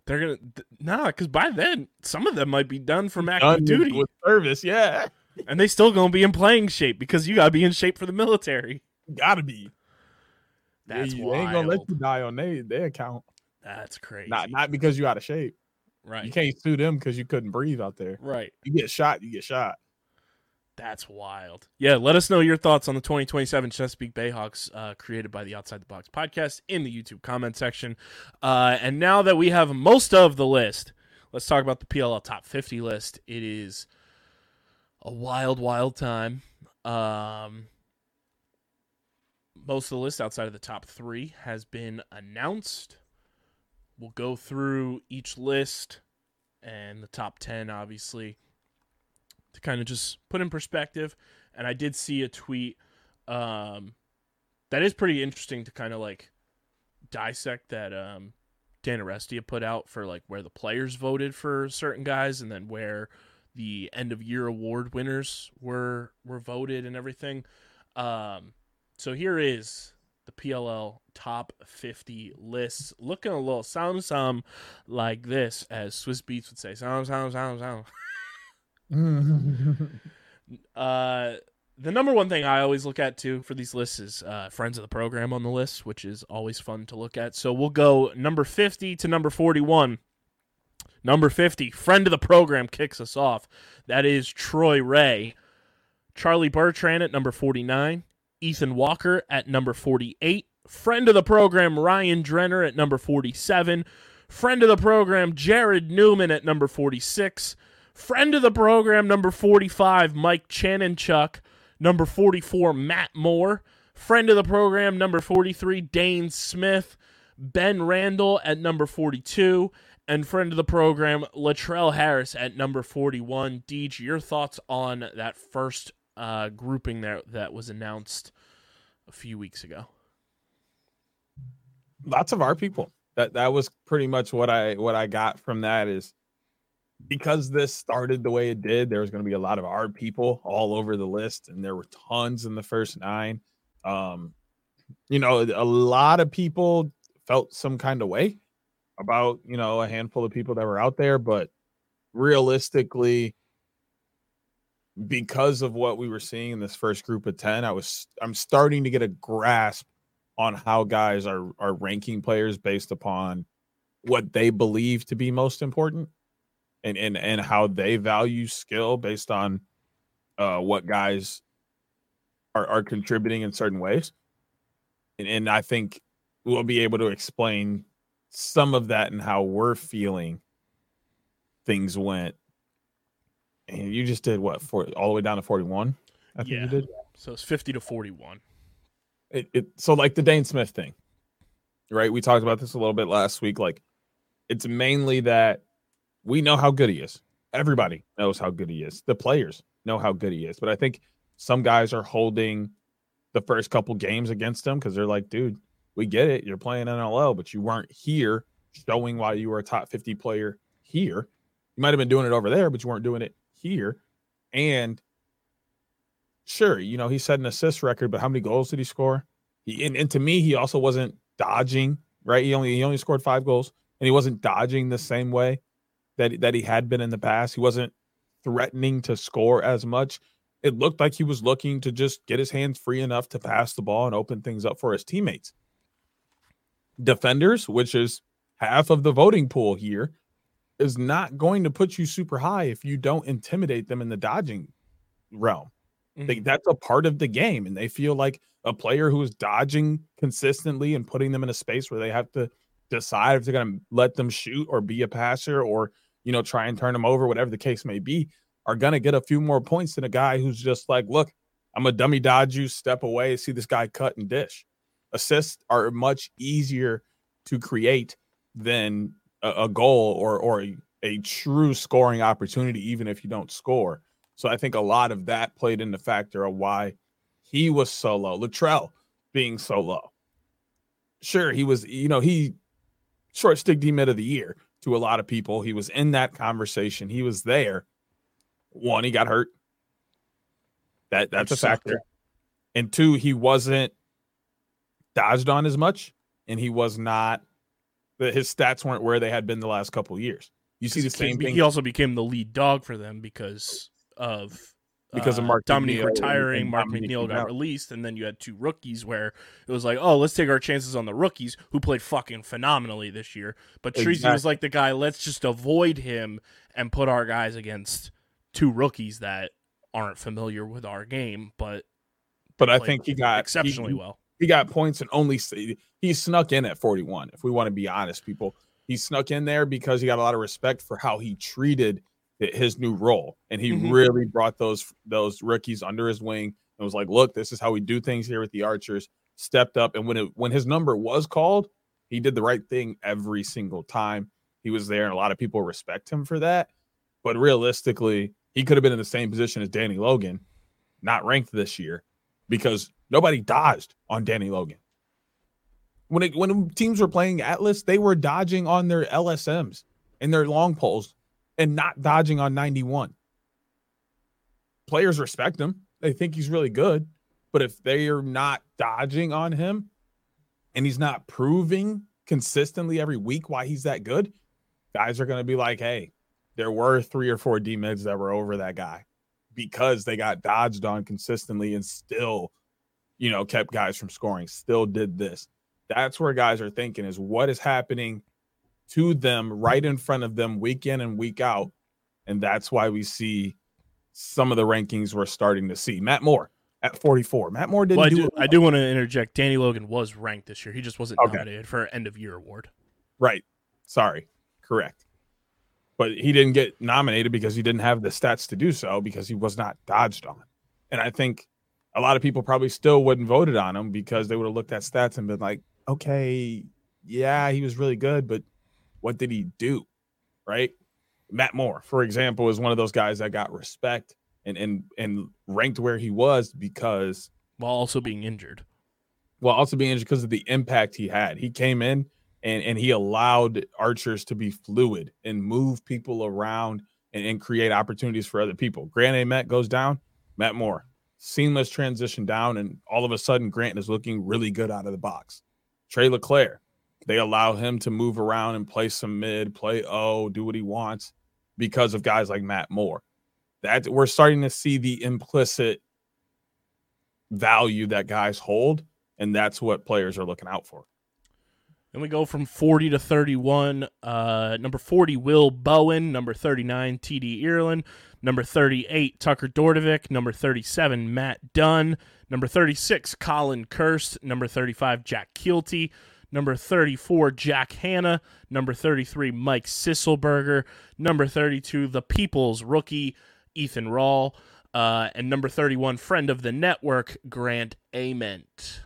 They're gonna nah, because by then some of them might be done from active with- duty, with service. Yeah, and they still gonna be in playing shape because you gotta be in shape for the military. gotta be. That's why. they ain't gonna let you die on they their account. That's crazy. Not not because you're out of shape. right. You can't sue them because you couldn't breathe out there. right. You get shot, you get shot. That's wild. Yeah, let us know your thoughts on the 2027 Chesapeake Bayhawks uh, created by the Outside the Box podcast in the YouTube comment section. Uh, and now that we have most of the list, let's talk about the PLL top 50 list. It is a wild, wild time. Um, most of the list outside of the top three has been announced. We'll go through each list and the top 10, obviously to kind of just put in perspective. And I did see a tweet um, that is pretty interesting to kind of like dissect that um, Dan Arestia put out for like where the players voted for certain guys and then where the end of year award winners were were voted and everything. Um, so here is the PLL top 50 lists looking a little sound some like this as Swizz Beatz would say sound sound sound sound uh, the number one thing I always look at too for these lists is uh, friends of the program on the list, which is always fun to look at. So we'll go number 50 to number 41. Number 50, friend of the program kicks us off. That is Troy Reh. Charlie Bertrand at number 49. Ethan Walker at number 48. Friend of the program, Ryan Drenner at number 47. Friend of the program, Jarrod Neumann at number 46. Friend of the program, number 45, Mike Chanenchuk. Number 44, Matt Moore. Friend of the program, number 43, Dane Smith. Ben Randall at number 42. And friend of the program, Latrell Harris at number 41. Deej, your thoughts on that first uh, grouping there that was announced a few weeks ago? Lots of our people. That that was pretty much what I what I got from that is because this started the way it did, there was going to be a lot of our people all over the list, and there were tons in the first nine. Um, you know, a lot of people felt some kind of way about you know a handful of people that were out there, but realistically, because of what we were seeing in this first group of 10, I was I'm starting to get a grasp on how guys are are ranking players based upon what they believe to be most important and and and how they value skill based on uh what guys are are contributing in certain ways. And and I think we'll be able to explain some of that and how we're feeling things went. And you just did what for all the way down to 41? I think Yeah. you did. So it's 50 to 41. It, it so like the Dane Smith thing, right? We talked about this a little bit last week. Like it's mainly that we know how good he is. Everybody knows how good he is. The players know how good he is. But I think some guys are holding the first couple games against him because they're like, dude, we get it. You're playing NLL, but you weren't here showing why you were a top 50 player here. You might have been doing it over there, but you weren't doing it here. And sure, you know, he set an assist record, but how many goals did he score? He, and, and to me, he also wasn't dodging, right? He only he only scored five goals and he wasn't dodging the same way that that he had been in the past. He wasn't threatening to score as much. It looked like he was looking to just get his hands free enough to pass the ball and open things up for his teammates. Defenders, which is half of the voting pool here, is not going to put you super high if you don't intimidate them in the dodging realm. They, mm-hmm. that's a part of the game, and they feel like a player who is dodging consistently and putting them in a space where they have to decide if they're going to let them shoot or be a passer or you know try and turn them over, whatever the case may be, are going to get a few more points than a guy who's just like, look, I'm a dummy dodge you, step away, see this guy cut and dish. Assists are much easier to create than a, a goal or or a, a true scoring opportunity, even if you don't score. So I think a lot of that played in the factor of why he was so low. Latrell being so low. Sure, he was, you know, he short stick D mid of the year to a lot of people. He was in that conversation. He was there. One, he got hurt. That that's a factor. And two, he wasn't dodged on as much, and he was not that his stats weren't where they had been the last couple of years. You see the same thing. he also became the lead dog for them because of Because of uh, Mark Dominique McNeil retiring. Mark Dominique McNeil got released, and then you had two rookies where it was like, oh, let's take our chances on the rookies who played fucking phenomenally this year. But Treasy was like the guy. Let's just avoid him and put our guys against two rookies that aren't familiar with our game, but but I think he got exceptionally he, well. He got points and only he snuck in at 41. If we want to be honest, people, he snuck in there because he got a lot of respect for how he treated his new role, and he Mhm. really brought those those rookies under his wing and was like, "Look, this is how we do things here with the Archers." Stepped up, and when it when his number was called, he did the right thing every single time. He was there, and a lot of people respect him for that. But realistically, he could have been in the same position as Danny Logan, not ranked this year, because nobody dodged on Danny Logan. When it, when teams were playing Atlas, they were dodging on their LSMs and their long poles and not dodging on 91. Players respect him. They think he's really good. But if they are not dodging on him and he's not proving consistently every week why he's that good, guys are going to be like, hey, there were three or four D mids that were over that guy because they got dodged on consistently and still, you know, kept guys from scoring, still did this. That's where guys are thinking is what is happening to them right in front of them week in and week out. And that's why we see some of the rankings we're starting to see. Matt Moore at 44. Matt Moore didn't Well, I do, I do want to interject. Danny Logan was ranked this year. He just wasn't Okay. nominated for an end of year award. Right. Sorry. Correct. But he didn't get nominated because he didn't have the stats to do so because he was not dodged on. And I think a lot of people probably still wouldn't voted on him because they would have looked at stats and been like, okay, yeah, he was really good, but what did he do? Right. Matt Moore, for example, is one of those guys that got respect and and and ranked where he was because While also being injured. well, also being injured because of the impact he had. He came in and, and he allowed archers to be fluid and move people around and, and create opportunities for other people. Grant Ament goes down, Matt Moore, seamless transition down, and all of a sudden Grant is looking really good out of the box. Tre Leclaire, they allow him to move around and play some mid, play O, do what he wants because of guys like Matt Moore. That we're starting to see the implicit value that guys hold and that's what players are looking out for. Then we go from 40 to 31. Uh, number 40, Will Bowen. Number 39, TD Ireland. Number 38, Tucker Dordevic. Number 37, Matt Dunn. Number 36, Colin Kirst. Number 35, Jack Keelty. Number 34, Jack Hanna. Number 33, Mike Sisselberger. Number 32, the People's rookie, Ethan Rall. Uh, and number 31, friend of the network, Grant Ament.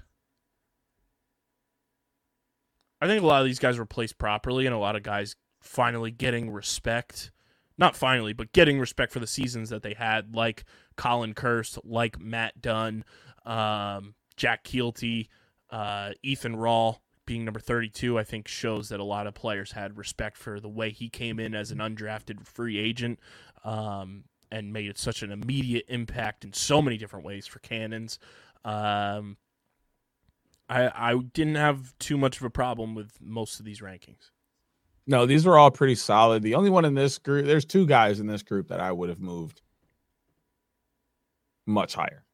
I think a lot of these guys were placed properly, and a lot of guys finally getting respect. Not finally, but getting respect for the seasons that they had, like Colin Kirst, like Matt Dunn, um, Jack Keelty, uh, Ethan Rall being number 32, I think shows that a lot of players had respect for the way he came in as an undrafted free agent um, and made such an immediate impact in so many different ways for Cannons. Um, I I didn't have too much of a problem with most of these rankings. No, these were all pretty solid. The only one in this group, there's two guys in this group that I would have moved much higher.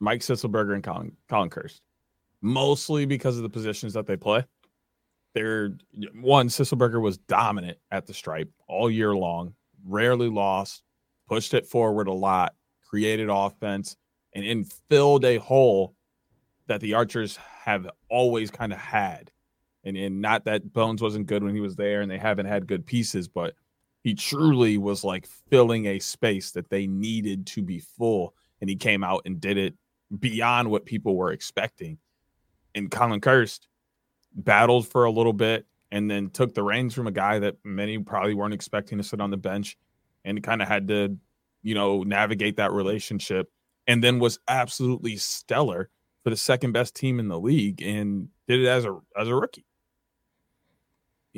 Mike Sisselberger and Colin, Colin Kirst, mostly because of the positions that they play. They're one, Sisselberger was dominant at the stripe all year long, rarely lost, pushed it forward a lot, created offense, and, and filled a hole that the Archers have always kind of had. And, and not that Bones wasn't good when he was there and they haven't had good pieces, but he truly was like filling a space that they needed to be full. And he came out and did it beyond what people were expecting. And Colin Kirst battled for a little bit and then took the reins from a guy that many probably weren't expecting to sit on the bench and kind of had to, you know, navigate that relationship and then was absolutely stellar for the second best team in the league and did it as a as a rookie.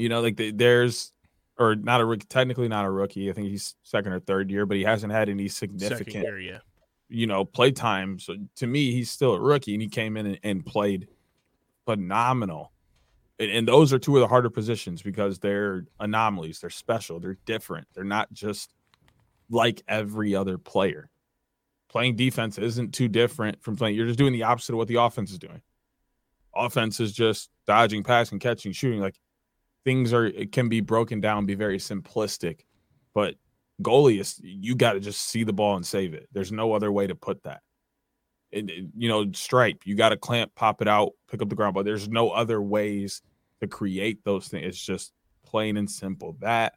You know, like the, there's or not a rookie, technically not a rookie. I think he's second or third year, but he hasn't had any significant, year, yeah. you know, play time. So to me, he's still a rookie, and he came in and, and played phenomenal. And, and those are two of the harder positions because they're anomalies. They're special. They're different. They're not just like every other player. Playing defense isn't too different from playing. You're just doing the opposite of what the offense is doing. Offense is just dodging, passing, catching, shooting. Like things are, it can be broken down, be very simplistic. But goalie is, you got to just see the ball and save it. There's no other way to put that. And, and, you know, stripe, you got to clamp, pop it out, pick up the ground. But there's no other ways to create those things. It's just plain and simple that.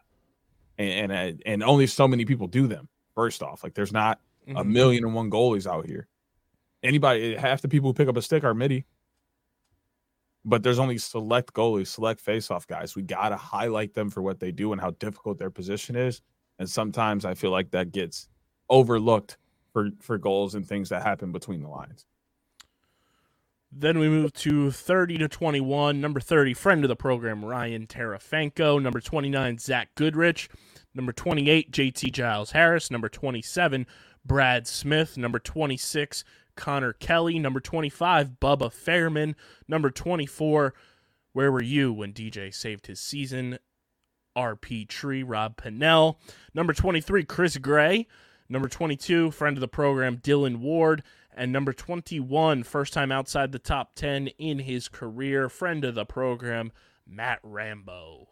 And, and, and only so many people do them. First off, like there's not a Mhm. million and one goalies out here. Anybody, half the people who pick up a stick are midi. But there's only select goalies, select faceoff guys. We got to highlight them for what they do and how difficult their position is. And sometimes I feel like that gets overlooked for for goals and things that happen between the lines. Then we move to 30 to 21. Number 30, friend of the program, Ryan Terefenko. Number 29, Zach Goodrich. Number 28, JT Giles Harris. Number 27, Brad Smith. Number 26, Connor Kelly. Number 25, Bubba Fairman. Number 24, where were you when DJ saved his season? RP Tree, Rob Pannell. Number 23, Chris Gray. Number 22, friend of the program, Dillon Ward. And number 21, first time outside the top 10 in his career, friend of the program, Matt Rambo.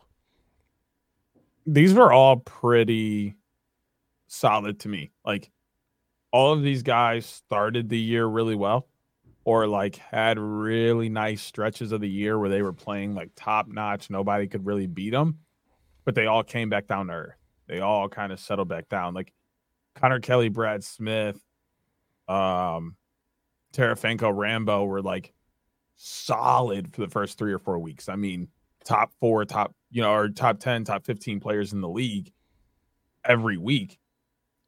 These were all pretty solid to me. Like all of these guys started the year really well or like had really nice stretches of the year where they were playing like top notch. Nobody could really beat them, but they all came back down to earth. They all kind of settled back down. Like Connor Kelly, Brad Smith, um, Terefenko, Rambo were like solid for the first three or four weeks. I mean, top four, top, you know, or top 10, top 15 players in the league every week.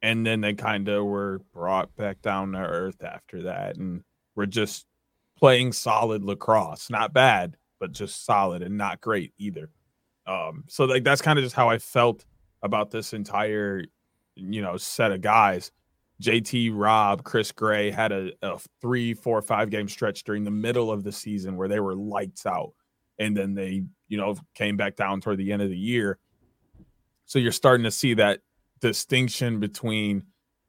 And then they kind of were brought back down to earth after that. And we're just playing solid lacrosse. Not bad, but just solid and not great either. Um, so like that's kind of just how I felt about this entire, you know, set of guys. JT Rob, Chris Gray had a, a three, four, five game stretch during the middle of the season where they were lights out. And then they, you know, came back down toward the end of the year. So you're starting to see that distinction between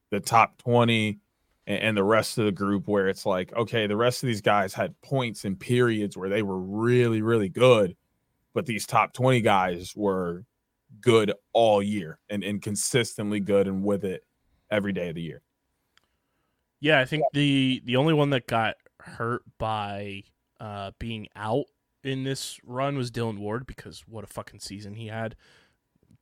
the top 20 and, and the rest of the group where it's like, okay, the rest of these guys had points and periods where they were really, really good. But these top 20 guys were good all year and, and consistently good and with it every day of the year. Yeah, I think the the only one that got hurt by uh, being out in this run was Dillon Ward because what a fucking season he had.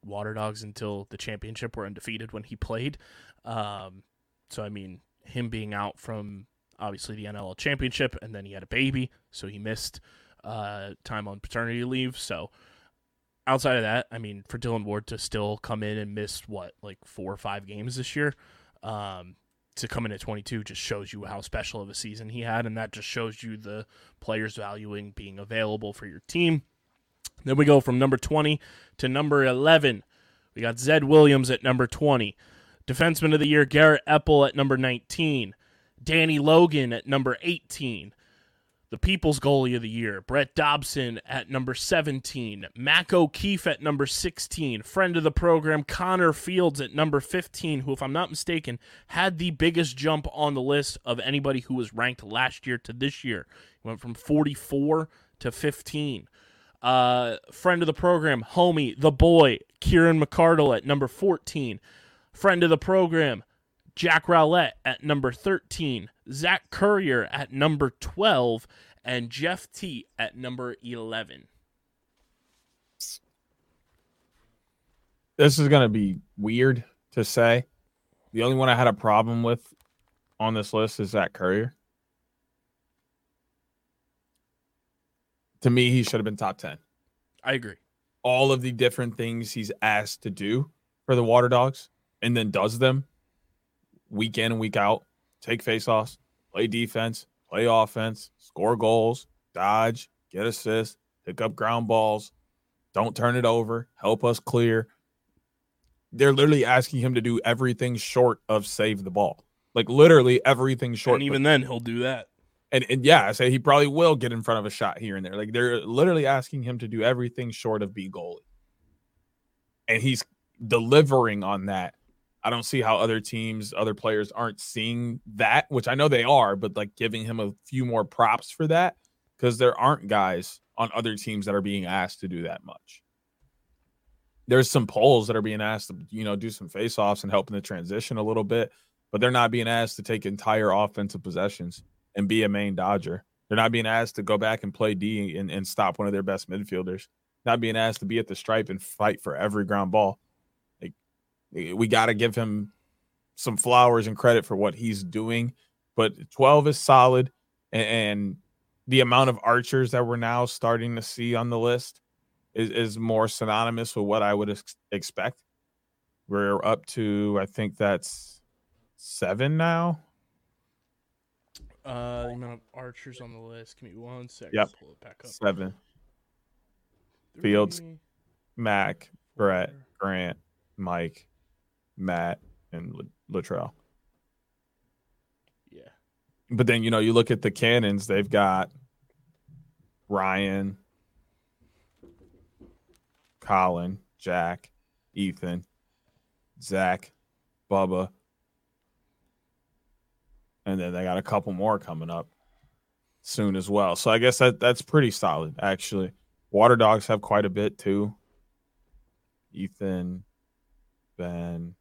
Water Dogs until the championship were undefeated when he played. Um, so I mean, him being out from obviously the NLL championship, and then he had a baby, so he missed uh, time on paternity leave. So outside of that, I mean, for Dillon Ward to still come in and miss what like four or five games this year, um, to come in at 22 just shows you how special of a season he had, and that just shows you the players valuing being available for your team. Then we go from number 20 to number 11. We got Zed Williams at number 20. Defenseman of the Year, Garrett Epple at number 19. Danny Logan at number 18. The People's Goalie of the Year, Brett Dobson at number 17. Mac O'Keefe at number 16. Friend of the program, Connor Fields at number 15, who, if I'm not mistaken, had the biggest jump on the list of anybody who was ranked last year to this year. He went from 44 to 15. Uh, friend of the program, homie, the boy, Kieran McArdle at number 14. Friend of the program, Jack Rowlett at number 13. Zach Currier at number 12. And Jeff Teat at number 11. This is going to be weird to say. The only one I had a problem with on this list is Zach Currier. To me, he should have been top 10. I agree. All of the different things he's asked to do for the Water Dogs and then does them week in and week out. Take faceoffs, play defense, play offense, score goals, dodge, get assists, pick up ground balls, don't turn it over, help us clear. They're literally asking him to do everything short of save the ball. Like literally everything short. And even then, he'll do that. And, and yeah, I say he probably will get in front of a shot here and there. Like they're literally asking him to do everything short of be goalie. And he's delivering on that. I don't see how other teams, other players aren't seeing that, which I know they are, but like giving him a few more props for that because there aren't guys on other teams that are being asked to do that much. There's some polls that are being asked to, you know, do some face-offs and help in the transition a little bit, but they're not being asked to take entire offensive possessions and be a main dodger. They're not being asked to go back and play D and, and stop one of their best midfielders. Not being asked to be at the stripe and fight for every ground ball. Like eh, we got to give him some flowers and credit for what he's doing. But 12 is solid, and, and the amount of archers that we're now starting to see on the list is, is more synonymous with what I would ex- expect. We're up to, I think that's seven now. Uh, the amount of archers on the list. Give me one second. Yep. Pull it back up. Seven. Fields. Three, Mac, Brett. Grant, Mike, Matt, and Latrell. Yeah. But then you know you look at the cannons; they've got Ryan, Colin, Jack, Ethan, Zach, Bubba, and then they got a couple more coming up soon as well. So I guess that that's pretty solid actually. Water Dogs have quite a bit too. Ethan, Ben,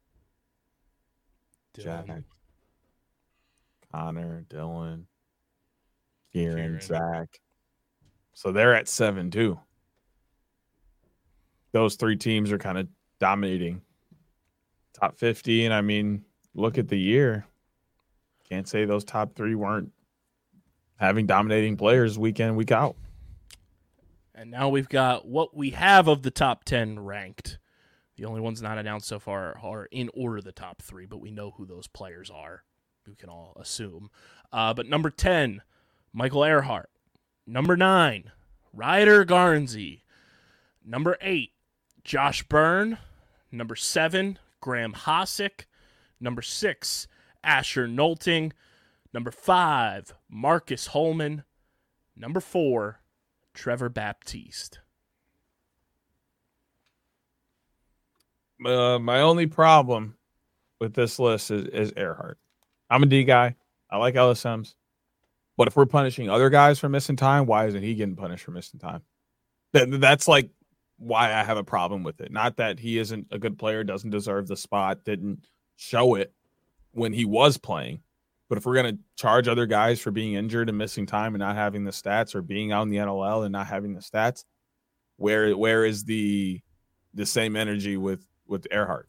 Jack, Connor, Dylan, Kieran, Kieran. Zach. So they're at seven too. Those three teams are kind of dominating top 50. And I mean, look at the year. Can't say those top three weren't having dominating players week in, week out. And now we've got what we have of the top 10 ranked. The only ones not announced so far are in order the top three, but we know who those players are. We can all assume. Uh, but number 10, Michael Ehrhardt. Number 9, Ryder Garnsey. Number 8, Josh Byrne. Number 7, Graham Hosick. Number 6, Asher Nolting. Number 5, Marcus Holman. Number 4, Trevor Baptiste. Uh, my only problem with this list is, is Ehrhardt. I'm a D guy. I like LSMs. But if we're punishing other guys for missing time, why isn't he getting punished for missing time? That, that's like why I have a problem with it. Not that he isn't a good player, doesn't deserve the spot, didn't show it when he was playing. But if we're gonna charge other guys for being injured and missing time and not having the stats, or being out in the NLL and not having the stats, where where is the the same energy with with Ehrhardt?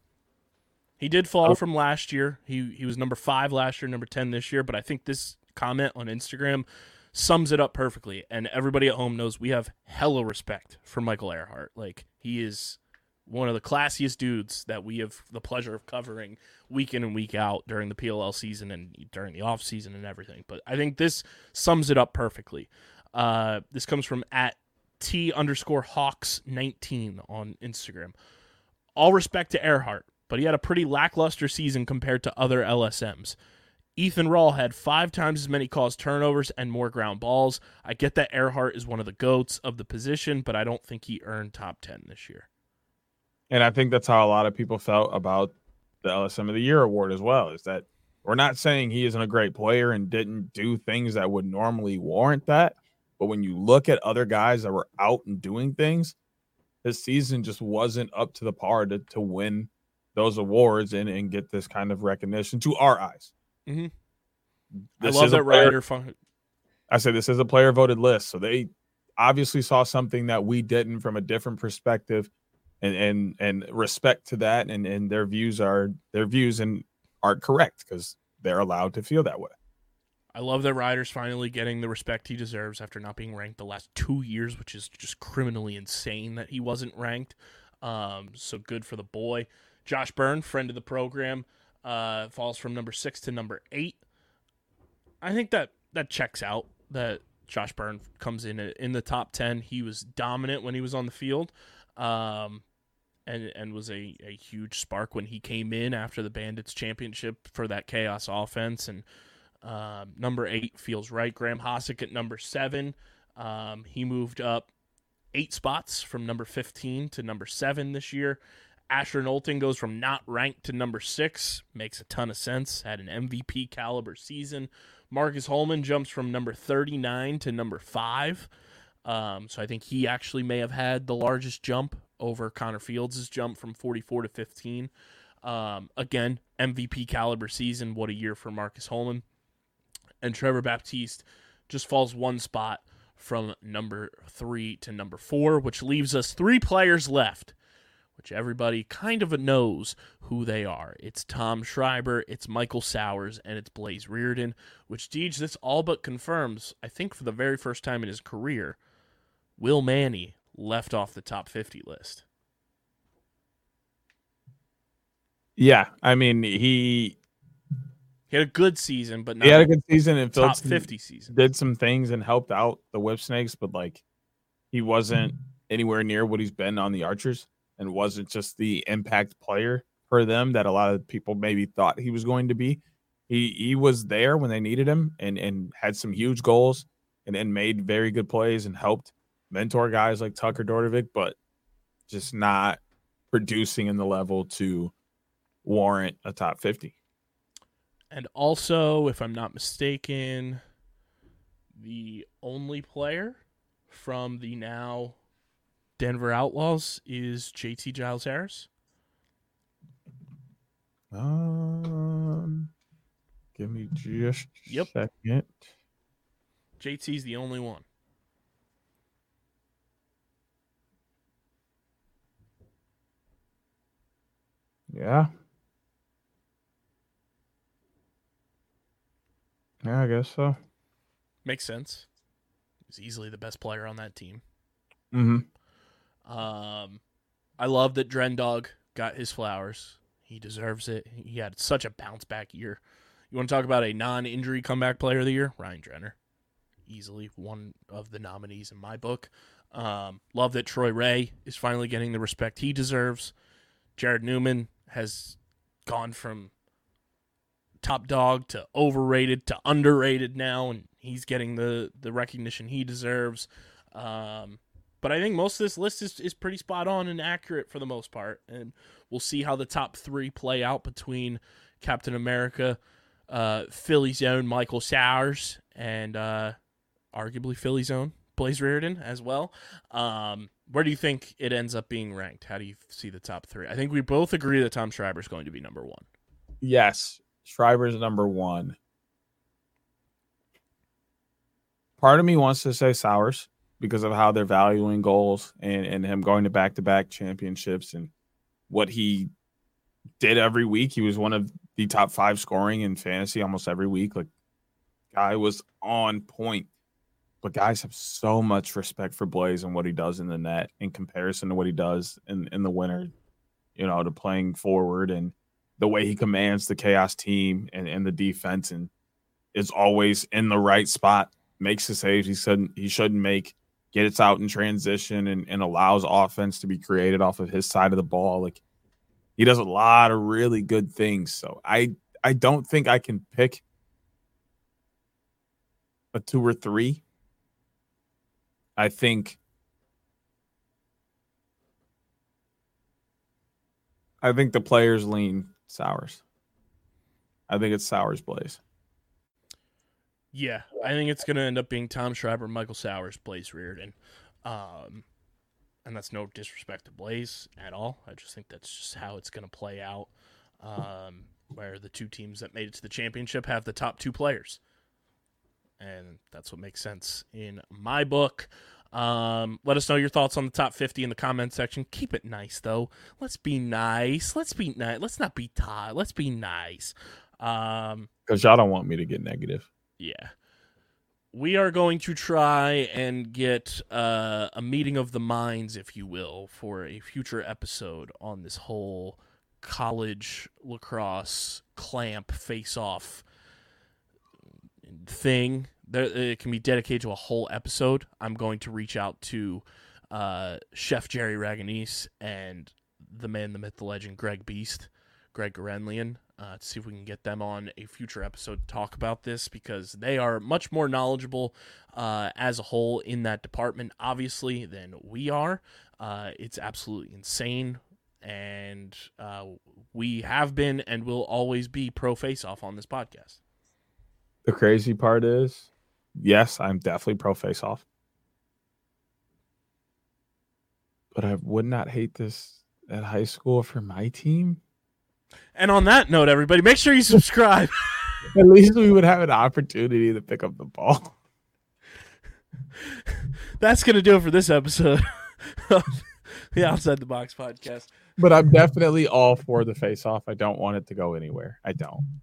He did fall Oh. from last year. He he was number five last year, number ten this year. But I think this comment on Instagram sums it up perfectly. And everybody at home knows we have hella respect for Michael Ehrhardt. Like he is one of the classiest dudes that we have the pleasure of covering week in and week out during the PLL season and during the off season and everything. But I think this sums it up perfectly. Uh, this comes from at T underscore Hawks 19 on Instagram. All respect to Ehrhardt, but he had a pretty lackluster season compared to other LSMs. Ethan Rall had five times as many caused turnovers and more ground balls. I get that Ehrhardt is one of the goats of the position, but I don't think he earned top 10 this year. And I think that's how a lot of people felt about the LSM of the Year award as well. Is that we're not saying he isn't a great player and didn't do things that would normally warrant that, but when you look at other guys that were out and doing things, his season just wasn't up to the par to, to win those awards and, and get this kind of recognition to our eyes. Mhm. I love that player- Ryder. Fun- I said this is a player voted list, so they obviously saw something that we didn't from a different perspective, and and and respect to that, and and their views are their views and are correct because they're allowed to feel that way. I love that Ryder's finally getting the respect he deserves after not being ranked the last two years, which is just criminally insane that he wasn't ranked. Um, so good for the boy. Josh Byrne, friend of the program, uh, falls from number six to number eight. I think that that checks out. That Josh Byrne comes in in the top ten. He was dominant when he was on the field, um, and and was a, a huge spark when he came in after the Bandits championship for that chaos offense and. Um, number eight feels right. Graham Hossack at number seven. Um, he moved up eight spots from number 15 to number seven this year. Asher Nolting goes from not ranked to number six. Makes a ton of sense. Had an MVP caliber season. Marcus Holman jumps from number 39 to number five. Um, so I think he actually may have had the largest jump over Connor Fields' jump from 44 to 15. Um, again, MVP caliber season. What a year for Marcus Holman and Trevor Baptiste just falls one spot from number three to number four, which leaves us three players left, which everybody kind of knows who they are. It's Tom Schreiber, it's Michael Sowers, and it's Blaze Riorden, which Deej, this all but confirms, I think for the very first time in his career, Will Manny left off the top 50 list. Yeah, I mean he He had a good season, but not he had a good season and top some- 50 season. did some things and helped out the Whip Snakes, but like he wasn't anywhere near what he's been on the Archers and wasn't just the impact player for them that a lot of people maybe thought he was going to be. He he was there when they needed him and and had some huge goals and and made very good plays and helped mentor guys like Tucker Dordevic, but just not producing in the level to warrant a top 50. And also, if I'm not mistaken, the only player from the now Denver Outlaws is JT Giles Harris. Um, give me just a Yep. second. JT's the only one. Yeah. Yeah, I guess so. Makes sense. He's easily the best player on that team. Mm-hmm. Um, I love that Drendog got his flowers. He deserves it. He had such a bounce back year. You want to talk about a non-injury comeback player of the year? Ryan Drenner, easily one of the nominees in my book. Um, love that Troy Reh is finally getting the respect he deserves. Jarrod Neumann has gone from top dog to overrated to underrated now, and he's getting the the recognition he deserves. Um, but I think most of this list is, is pretty spot on and accurate for the most part. And we'll see how the top three play out between Captain America, uh, Philly's own Michael Sowers, and uh, arguably Philly's own Blaze Riorden as well. Um, where do you think it ends up being ranked? How do you see the top three? I think we both agree that Tom Schreiber is going to be number one. Yes, Schreiber is number one. part of me wants to say Sowers because of how they're valuing goals and, and him going to back to back championships and what he did every week. He was one of the top five scoring in fantasy almost every week. Like, guy was on point. But guys have so much respect for Blaze and what he does in the net in comparison to what he does in, in the winter, you know, to playing forward and the way he commands the chaos team and, and the defense and is always in the right spot, makes the saves he shouldn't he shouldn't make, gets out in transition and, and allows offense to be created off of his side of the ball. Like he does a lot of really good things. So I I don't think I can pick a two or three. I think I think the players lean Sowers. I think it's Sowers Blaze. Yeah, I think it's going to end up being Tom Schreiber, Michael Sowers, Blaze Riorden. Um, and that's no disrespect to Blaze at all. I just think that's just how it's going to play out. Um, where the two teams that made it to the championship have the top two players. And that's what makes sense in my book. Um, let us know your thoughts on the top 50 in the comment section. Keep it nice, though. Let's be nice. Let's be nice. Let's not be Todd. Let's be nice. Um, Because y'all don't want me to get negative. yeah. We are going to try and get uh, a meeting of the minds, if you will, for a future episode on this whole college lacrosse clamp face off thing. There, it can be dedicated to a whole episode. I'm going to reach out to uh, Chef Jerry Ragonese and the man, the myth, the legend, Greg Beast, Greg Gurenlian, uh, to see if we can get them on a future episode to talk about this because they are much more knowledgeable uh, as a whole in that department, obviously, than we are. Uh, it's absolutely insane. And uh, we have been and will always be pro face off on this podcast. The crazy part is, yes, I'm definitely pro face off. But I would not hate this at high school for my team. And on that note, everybody, make sure you subscribe. At least we would have an opportunity to pick up the ball. That's going to do it for this episode of the Outside the Box podcast. But I'm definitely all for the face off. I don't want it to go anywhere. I don't.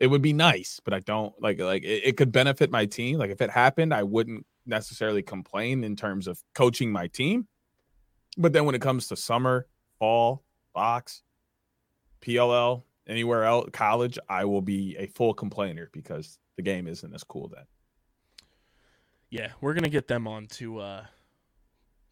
It would be nice, but I don't like like it, it could benefit my team. Like if it happened, I wouldn't necessarily complain in terms of coaching my team. But then when it comes to summer, fall, box, PLL, anywhere else, college, I will be a full complainer because the game isn't as cool then. Yeah, we're to get them on to uh,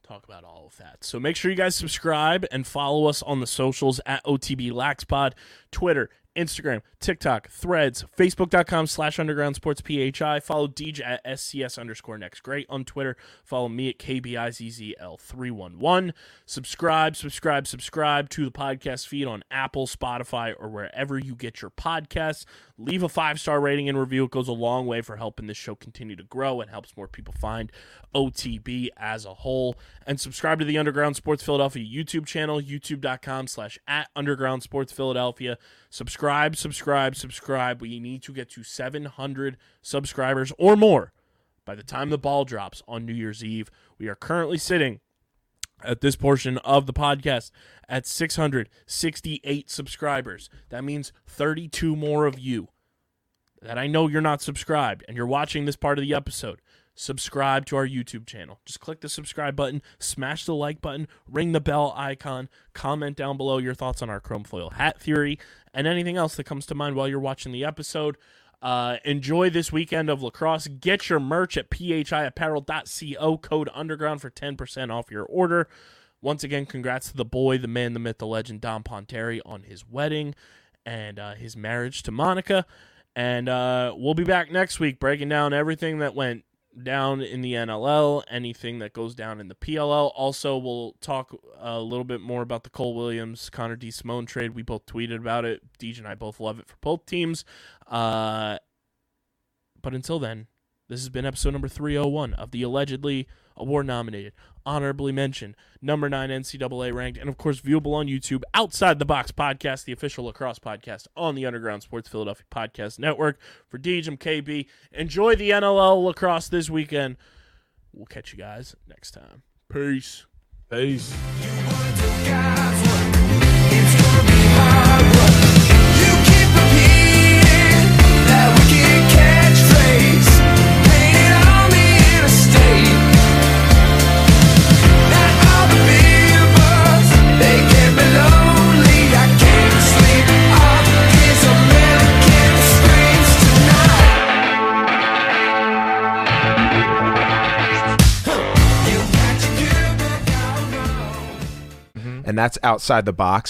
talk about all of that. So make sure you guys subscribe and follow us on the socials at OTB Laxpod, Twitter, Instagram, TikTok, Threads, Facebook.com slash Underground Sports PHI. Follow Deej at SCS underscore next great on Twitter. Follow me at KBIZZL311. Subscribe, subscribe, subscribe to the podcast feed on Apple, Spotify, or wherever you get your podcasts. Leave a five star rating and review. It goes a long way for helping this show continue to grow and helps more people find OTB as a whole. And subscribe to the Underground Sports Philadelphia YouTube channel, youtube.com slash at Underground Sports Philadelphia. Subscribe, subscribe, subscribe. We need to get to 700 subscribers or more by the time the ball drops on New Year's Eve. We are currently sitting at this portion of the podcast at 668 subscribers. That means 32 more of you that I know you're not subscribed and you're watching this part of the episode. Subscribe to our YouTube channel. Just click the subscribe button, smash the like button, ring the bell icon, comment down below your thoughts on our chrome foil hat theory, and anything else that comes to mind while you're watching the episode. Uh, enjoy this weekend of lacrosse. Get your merch at phiapparel.co, code underground for 10% off your order. Once again, congrats to the boy, the man, the myth, the legend, Don Ponteri, on his wedding and uh, his marriage to Monica. And uh, we'll be back next week breaking down everything that went down in the NLL, anything that goes down in the PLL. Also, we'll talk a little bit more about the Cole Williams Connor DeSimone trade. We both tweeted about it. Deej and I both love it for both teams. Uh, but until then, This has been episode number 301 of the allegedly award nominated, honorably mentioned, number nine NCAA ranked, and of course viewable on YouTube, Outside the Box podcast, the official lacrosse podcast on the Underground Sports Philadelphia Podcast Network. For Deej, I'm KB. Enjoy the NLL lacrosse this weekend. We'll catch you guys next time. Peace. Peace. And that's outside the box